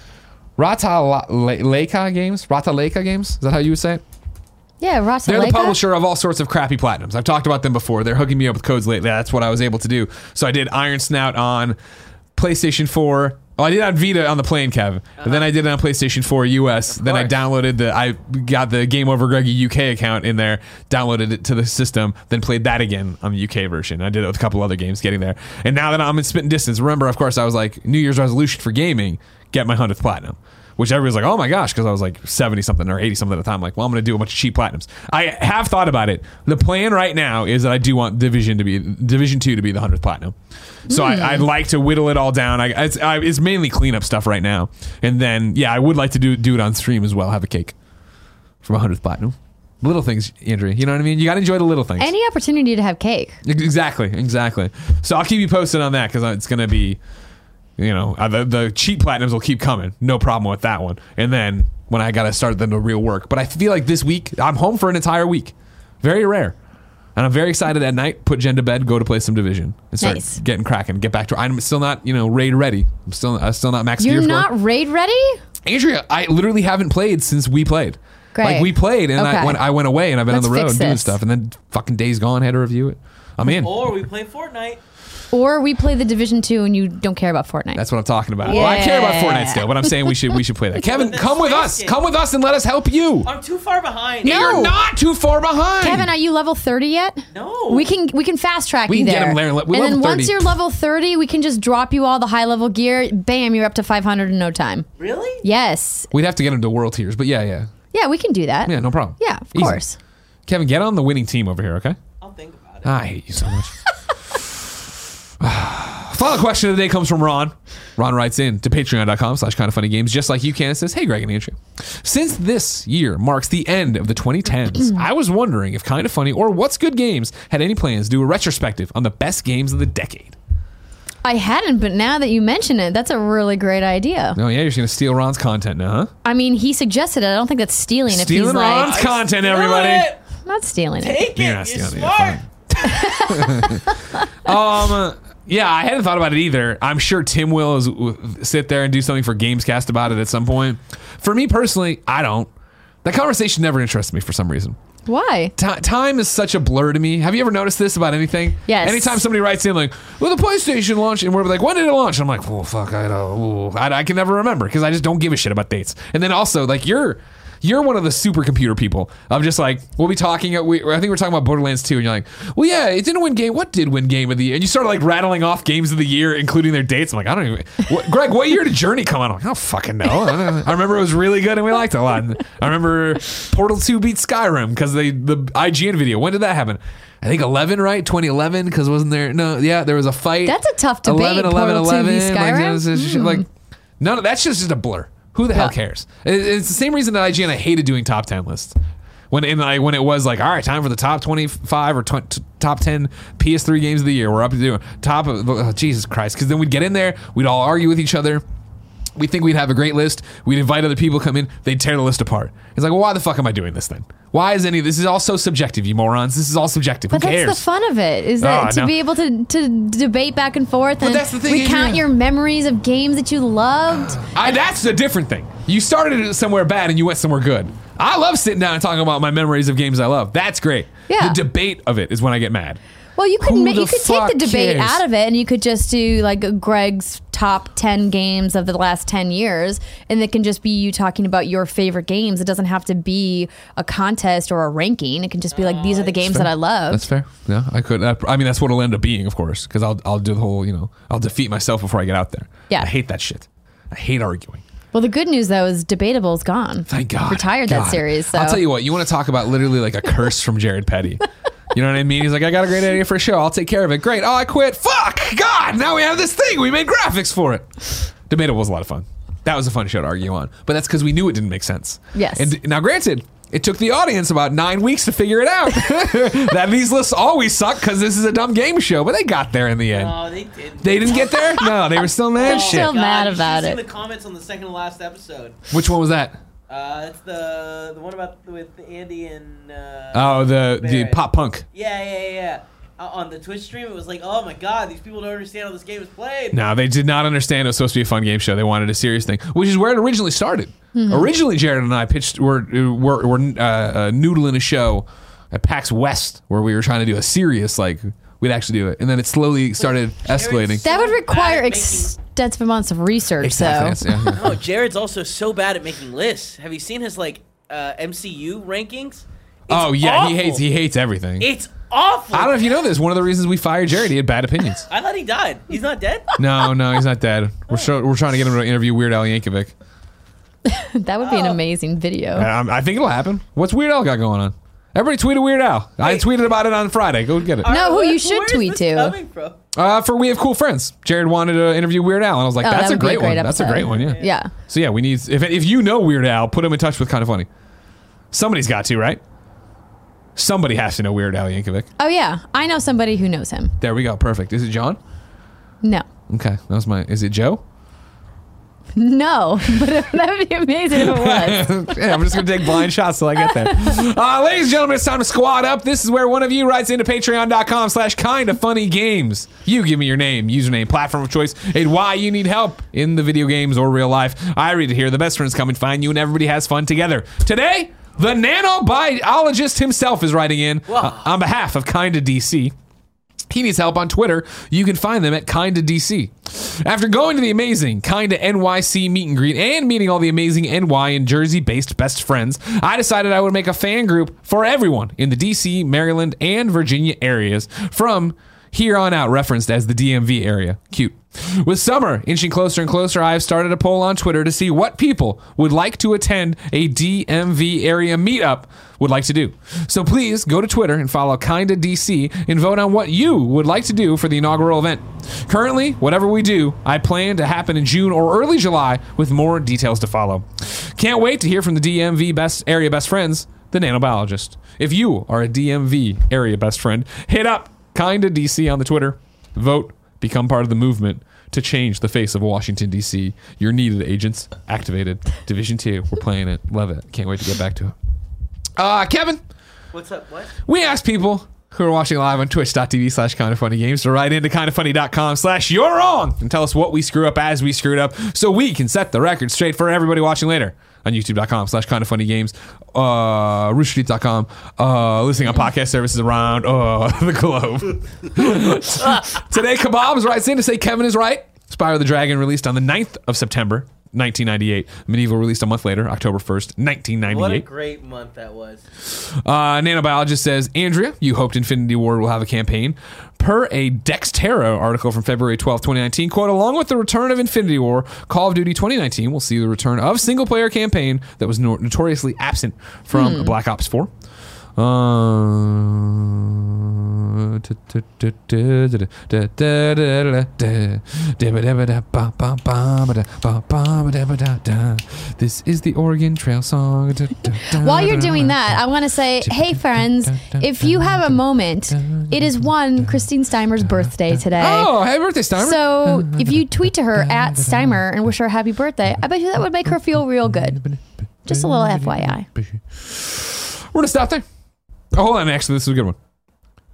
Rata La- Le- Leica games. Rata Leica games. Is that how you would say it? yeah, Rasa They're the publisher of all sorts of crappy platinums. I've talked about them before. They're hooking me up with codes lately. That's what I was able to do. So I did Iron Snout on PlayStation 4. Oh, I did it on Vita on the plane, Kev. And then I did it on PlayStation 4 US. Then I downloaded the. I got the Game Over Greggy UK account in there, downloaded it to the system, then played that again on the UK version. I did it with a couple other games getting there. And now that I'm in spitting distance, remember, of course, I was like, New Year's resolution for gaming, get my 100th platinum. Which everybody's like, oh my gosh, because I was like 70 something or 80 something at the time. like, well, I'm going to do a bunch of cheap platinums. I have thought about it. The plan right now is that I do want Division to be Division 2 to be the 100th platinum. So I, hmm. I'd like to whittle it all down. I, it's, I, it's mainly cleanup stuff right now. And then, yeah, I would like to do, do it on stream as well, have a cake from 100th platinum. Little things, Andrea. You know what I mean? You got to enjoy the little things. Any opportunity to have cake. Exactly, exactly. So I'll keep you posted on that because it's going to be, you know, uh, the, the cheap platinums will keep coming. No problem with that one. And then when I got to start then the real work. But I feel like this week, I'm home for an entire week. Very rare. And I'm very excited at night, put Jen to bed, go to play some Division, and start Nice. getting cracking, get back to I'm still not, you know, raid ready. I'm still, I'm still not max You're gear score. not raid ready? Andrea, I literally haven't played since we played. Great. Like we played, and I Okay. went, I went away, and I've been Let's on the road doing this. stuff, and then fucking days gone, had to review it. I'm in. Or we play Fortnite. Or we play the Division 2 and you don't care about Fortnite. That's what I'm talking about. Well, I care about Fortnite still, but I'm saying we should we should play that. Kevin, come with us. game. Come with us and let us help you. I'm too far behind. No. You're not too far behind. Kevin, are you level 30 yet? No. We can we can fast track We you can get there. him there. We're and then level once you're level 30, we can just drop you all the high level gear. Bam, you're up to 500 in no time. Really? Yes. We'd have to get him to world tiers, but yeah, yeah, Yeah, we can do that. yeah, no problem. Yeah, of Easy. course. Kevin, get on the winning team over here, okay? I'll think about it. Ah, I hate you so much. Final question of the day comes from Ron. Ron writes in to patreon.com slash kind of funny games, just like you can. It says, Hey, Greg and Andrew. Since this year marks the end of the 2010s, I was wondering if Kind of Funny or What's Good Games had any plans to do a retrospective on the best games of the decade. I hadn't, but now that you mention it, that's a really great idea. Oh, yeah, you're just going to steal Ron's content now, huh? I mean, he suggested it. I don't think that's stealing. if Stealing he's like, Ron's content, everybody. it. Not stealing it. Take You're it. not You're stealing it, smart. Um, yeah, I hadn't thought about it either. I'm sure Tim will is, sit there and do something for Gamescast about it at some point. For me personally, I don't. That conversation never interests me for some reason. Why? Ti time is such a blur to me. Have you ever noticed this about anything? Yes. Anytime somebody writes in like, "Well, the PlayStation launched," and we're like, "When did it launch?" I'm like, "Oh fuck, I don't. ooh." I, I can never remember because I just don't give a shit about dates." And then also, like, you're you're one of the supercomputer people. I'm just like, we'll be talking. We, I think we're talking about Borderlands 2, and you're like, "Well, yeah, it didn't win game. What did win game of the year?" And you start like rattling off games of the year, including their dates. I'm like, I don't even. What, Greg, what year did Journey come out? I'm like, I don't fucking know. I, remember it was really good and we liked it a lot. And I remember Portal 2 beat Skyrim because they the IGN video. When did that happen? I think 11, right? 2011, because wasn't there? No, yeah, there was a fight. That's a tough debate, 11, 11, Portal 2 11. Like, Skyrim? was just- like, hmm. no, no, that's just, just a blur. Who the hell Yeah. cares? It's the same reason that IGN I hated doing top 10 lists. When in like when it was like, all right, time for the top 25 or tw- t- top 10 PS3 games of the year. We're up to do top of oh, Jesus Christ. Because then we'd get in there, we'd all argue with each other. We think we'd have a great list. We'd invite other people to come in. They'd tear the list apart. It's like, well, why the fuck am I doing this then? Why is any this is all so subjective, you morons? This is all subjective. But Who that's cares? the fun of it, is that Oh, to no. be able to, to debate back and forth and that's the thing, recount Adrian. your memories of games that you loved. I, that's a different thing. You started it somewhere bad and you went somewhere good. I love sitting down and talking about my memories of games I love. That's great. Yeah. The debate of it is when I get mad. Well, you could Who ma- the you could take fuck the debate cares? out of it, and you could just do like Greg's top ten games of the last ten years, and it can just be you talking about your favorite games. It doesn't have to be a contest or a ranking. It can just be like these are the uh, games that I love. That's fair. Yeah, I could. I, I mean, that's what it'll end up being, of course, because I'll I'll do the whole. You know, I'll defeat myself before I get out there. Yeah. I hate that shit. I hate arguing. well, the good news though is debatable is gone. Thank God. Retired God. that series. So I'll tell you what. You want to talk about literally like a curse from Jared Petty. You know what I mean? He's like, I got a great idea for a show. I'll take care of it. Great. Oh, I quit. Fuck. God. Now we have this thing. We made graphics for it. Debatable was a lot of fun. That was a fun show to argue on. But that's because we knew it didn't make sense. Yes. And now, granted, it took the audience about nine weeks to figure it out. that these lists always suck because this is a dumb game show. But they got there in the end. Oh, they didn't. They didn't get there? No, they were still mad. They're Shit. still mad you should've about seen it. the comments on the second to last episode. Which one was that? Uh, it's the the one about with Andy and. Uh, Oh, the the pop punk. Yeah, yeah, yeah. yeah. Uh, on the Twitch stream, it was like, oh my god, these people don't understand how this game is played. No, they did not understand it was supposed to be a fun game show. They wanted a serious thing, which is where it originally started. Originally, Jared and I pitched were were, were uh, uh, noodling a show at PAX West where we were trying to do a serious like we'd actually do it, and then it slowly started escalating. that would require bad at extensive amounts of research. Exactly. So that's- yeah, yeah. No, Jared's also so bad at making lists. Have you seen his like uh, MCU rankings? It's Oh yeah, he hates he hates everything. It's awful. I don't know if you know this. One of the reasons we fired Jared, he had bad opinions. I thought he died. He's not dead. No, no, he's not dead. We're show, we're trying to get him to interview Weird Al Yankovic. that would be an amazing video. Um, I think it'll happen. What's Weird Al got going on? Everybody tweet a Weird Al. I Wait. tweeted about it on Friday. Go get it. No, who you should where is tweet this to. Coming from? Uh, for we have cool friends. Jared wanted to interview Weird Al, and I was like, Oh, that "That's a would be a great, great one. That's a episode. great one." Yeah. Yeah. So yeah, we need if if you know Weird Al, put him in touch with Kind of Funny. Somebody's got to, right? Somebody has to know Weird Al Yankovic. Oh yeah, I know somebody who knows him. There we go. Perfect. Is it John? No. Okay, that was my. Is it Joe? No, but that would be amazing if it was. yeah, I'm just gonna take blind shots till I get there. Uh, ladies and gentlemen, it's time to squad up. This is where one of you writes into patreon.com slash kind of funny games. You give me your name, username, platform of choice, and why you need help in the video games or real life. I read it here. The best friends come and find you, and everybody has fun together. Today, the nanobiologist himself is writing in uh, on behalf of Kinda DC. He needs help on Twitter. You can find them at Kinda DC. After going to the amazing Kinda NYC meet and greet and meeting all the amazing NY and Jersey based best friends, I decided I would make a fan group for everyone in the DC, Maryland, and Virginia areas from here on out, referenced as the DMV area. Cute. With summer inching closer and closer, I have started a poll on Twitter to see what people would like to attend a DMV area meetup would like to do. So please go to Twitter and follow Kinda DC and vote on what you would like to do for the inaugural event. Currently, whatever we do, I plan to happen in June or early July with more details to follow. Can't wait to hear from the DMV best area best friends, the nanobiologist. If you are a DMV area best friend, hit up Kinda DC on the Twitter. Vote become part of the movement to change the face of Washington D.C. You're needed, agents. Activated. Division Two. We're playing it. Love it. Can't wait to get back to it. Uh, Kevin, What's up? What? we asked people who are watching live on twitch.tv slash kind of funny games to write into kindafunny.com slash you're wrong and tell us what we screw up as we screwed up so we can set the record straight for everybody watching later on youtube.com slash kind of funny games uh roosterteeth.com uh listening on podcast services around uh the globe. Today, Kebabs writes in to say Kevin is right. Spyro the Dragon released on the 9th of September, 1998. MediEvil released a month later, October 1st, 1998. What a 1998. great month that was. Uh, Nanobiologist says, Andrea, you hoped Infinity Ward will have a campaign. Per a Dexerto article from February 12, 2019, quote, along with the return of Infinity Ward, Call of Duty 2019 will see the return of single player campaign that was no- notoriously absent from Black Ops 4. Uh, This is the Oregon Trail song. While you're doing that, I want to say, hey friends, if you have a moment, it is one Christine Steimer's birthday today. Oh, happy birthday, Steimer. So if you tweet to her at Steimer and wish her a happy birthday, I bet you that would make her feel real good. Just a little FYI. We're gonna stop there. Oh, hold on. Actually, this is a good one.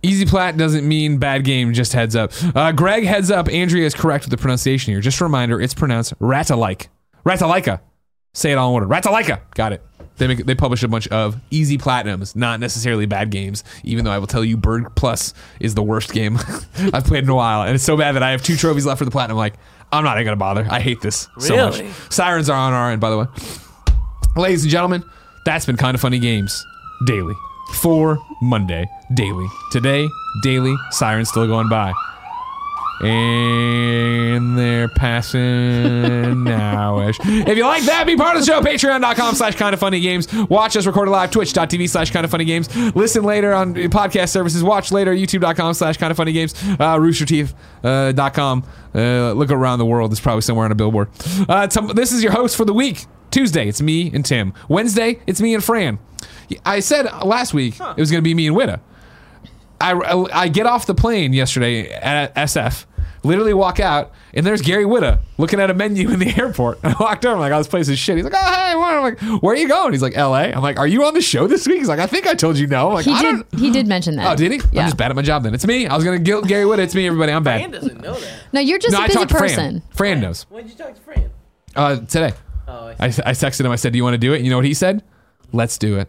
Easy plat doesn't mean bad game. Just heads up. Uh, Greg, heads up. Andrea is correct with the pronunciation here. Just a reminder, it's pronounced Ratalike. Ratalika. Say it all in order. Ratalaika. Got it. They make they publish a bunch of easy platinums, not necessarily bad games. Even though I will tell you, Bird Plus is the worst game I've played in a while, and it's so bad that I have two trophies left for the platinum. Like I'm not even gonna bother. I hate this so Really? much. Sirens are on our end, by the way. Ladies and gentlemen, that's been kind of funny games daily for Monday daily. Today daily. Sirens still going by. And they're passing now-ish. If you like that, be part of the show. Patreon.com slash kind of funny games. Watch us record live. Twitch.tv slash kind of funny games. Listen later on podcast services. Watch later. YouTube.com slash kind of funny games. Uh, roosterteeth.com. Uh, look around the world. It's probably somewhere on a billboard. Uh, some- this is your host for the week. Tuesday, it's me and Tim. Wednesday, it's me and Fran. I said last week it was going to be me and Whitta. I, I get off the plane yesterday at SF, literally walk out, and there's Gary Whitta looking at a menu in the airport. And I walked over, I'm like, oh, this place is shit. He's like, oh, hey, what? I'm like, where are you going? He's like, LA. I'm like, are you on the show this week? He's like, I think I told you no. I'm like, He I did. don't. He did mention that. Oh, did he? Yeah. I'm just bad at my job then. It's me. I was going to guilt Gary Whitta. It's me, everybody. I'm bad. Fran doesn't know that. No, you're just No, a I busy talked person. Fran. Fran knows. When did you talk to Fran? Uh, today. Oh, I I, I texted him. I said, "Do you want to do it?" You know what he said? Let's do it.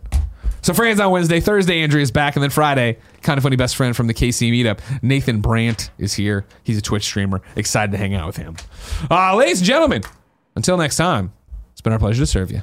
So Fran's on Wednesday. Thursday, Andrew is back, and then Friday, kind of funny best friend from the KC meetup, Nathan Brandt is here. He's a Twitch streamer. Excited to hang out with him. Uh, ladies and gentlemen, until next time, it's been our pleasure to serve you.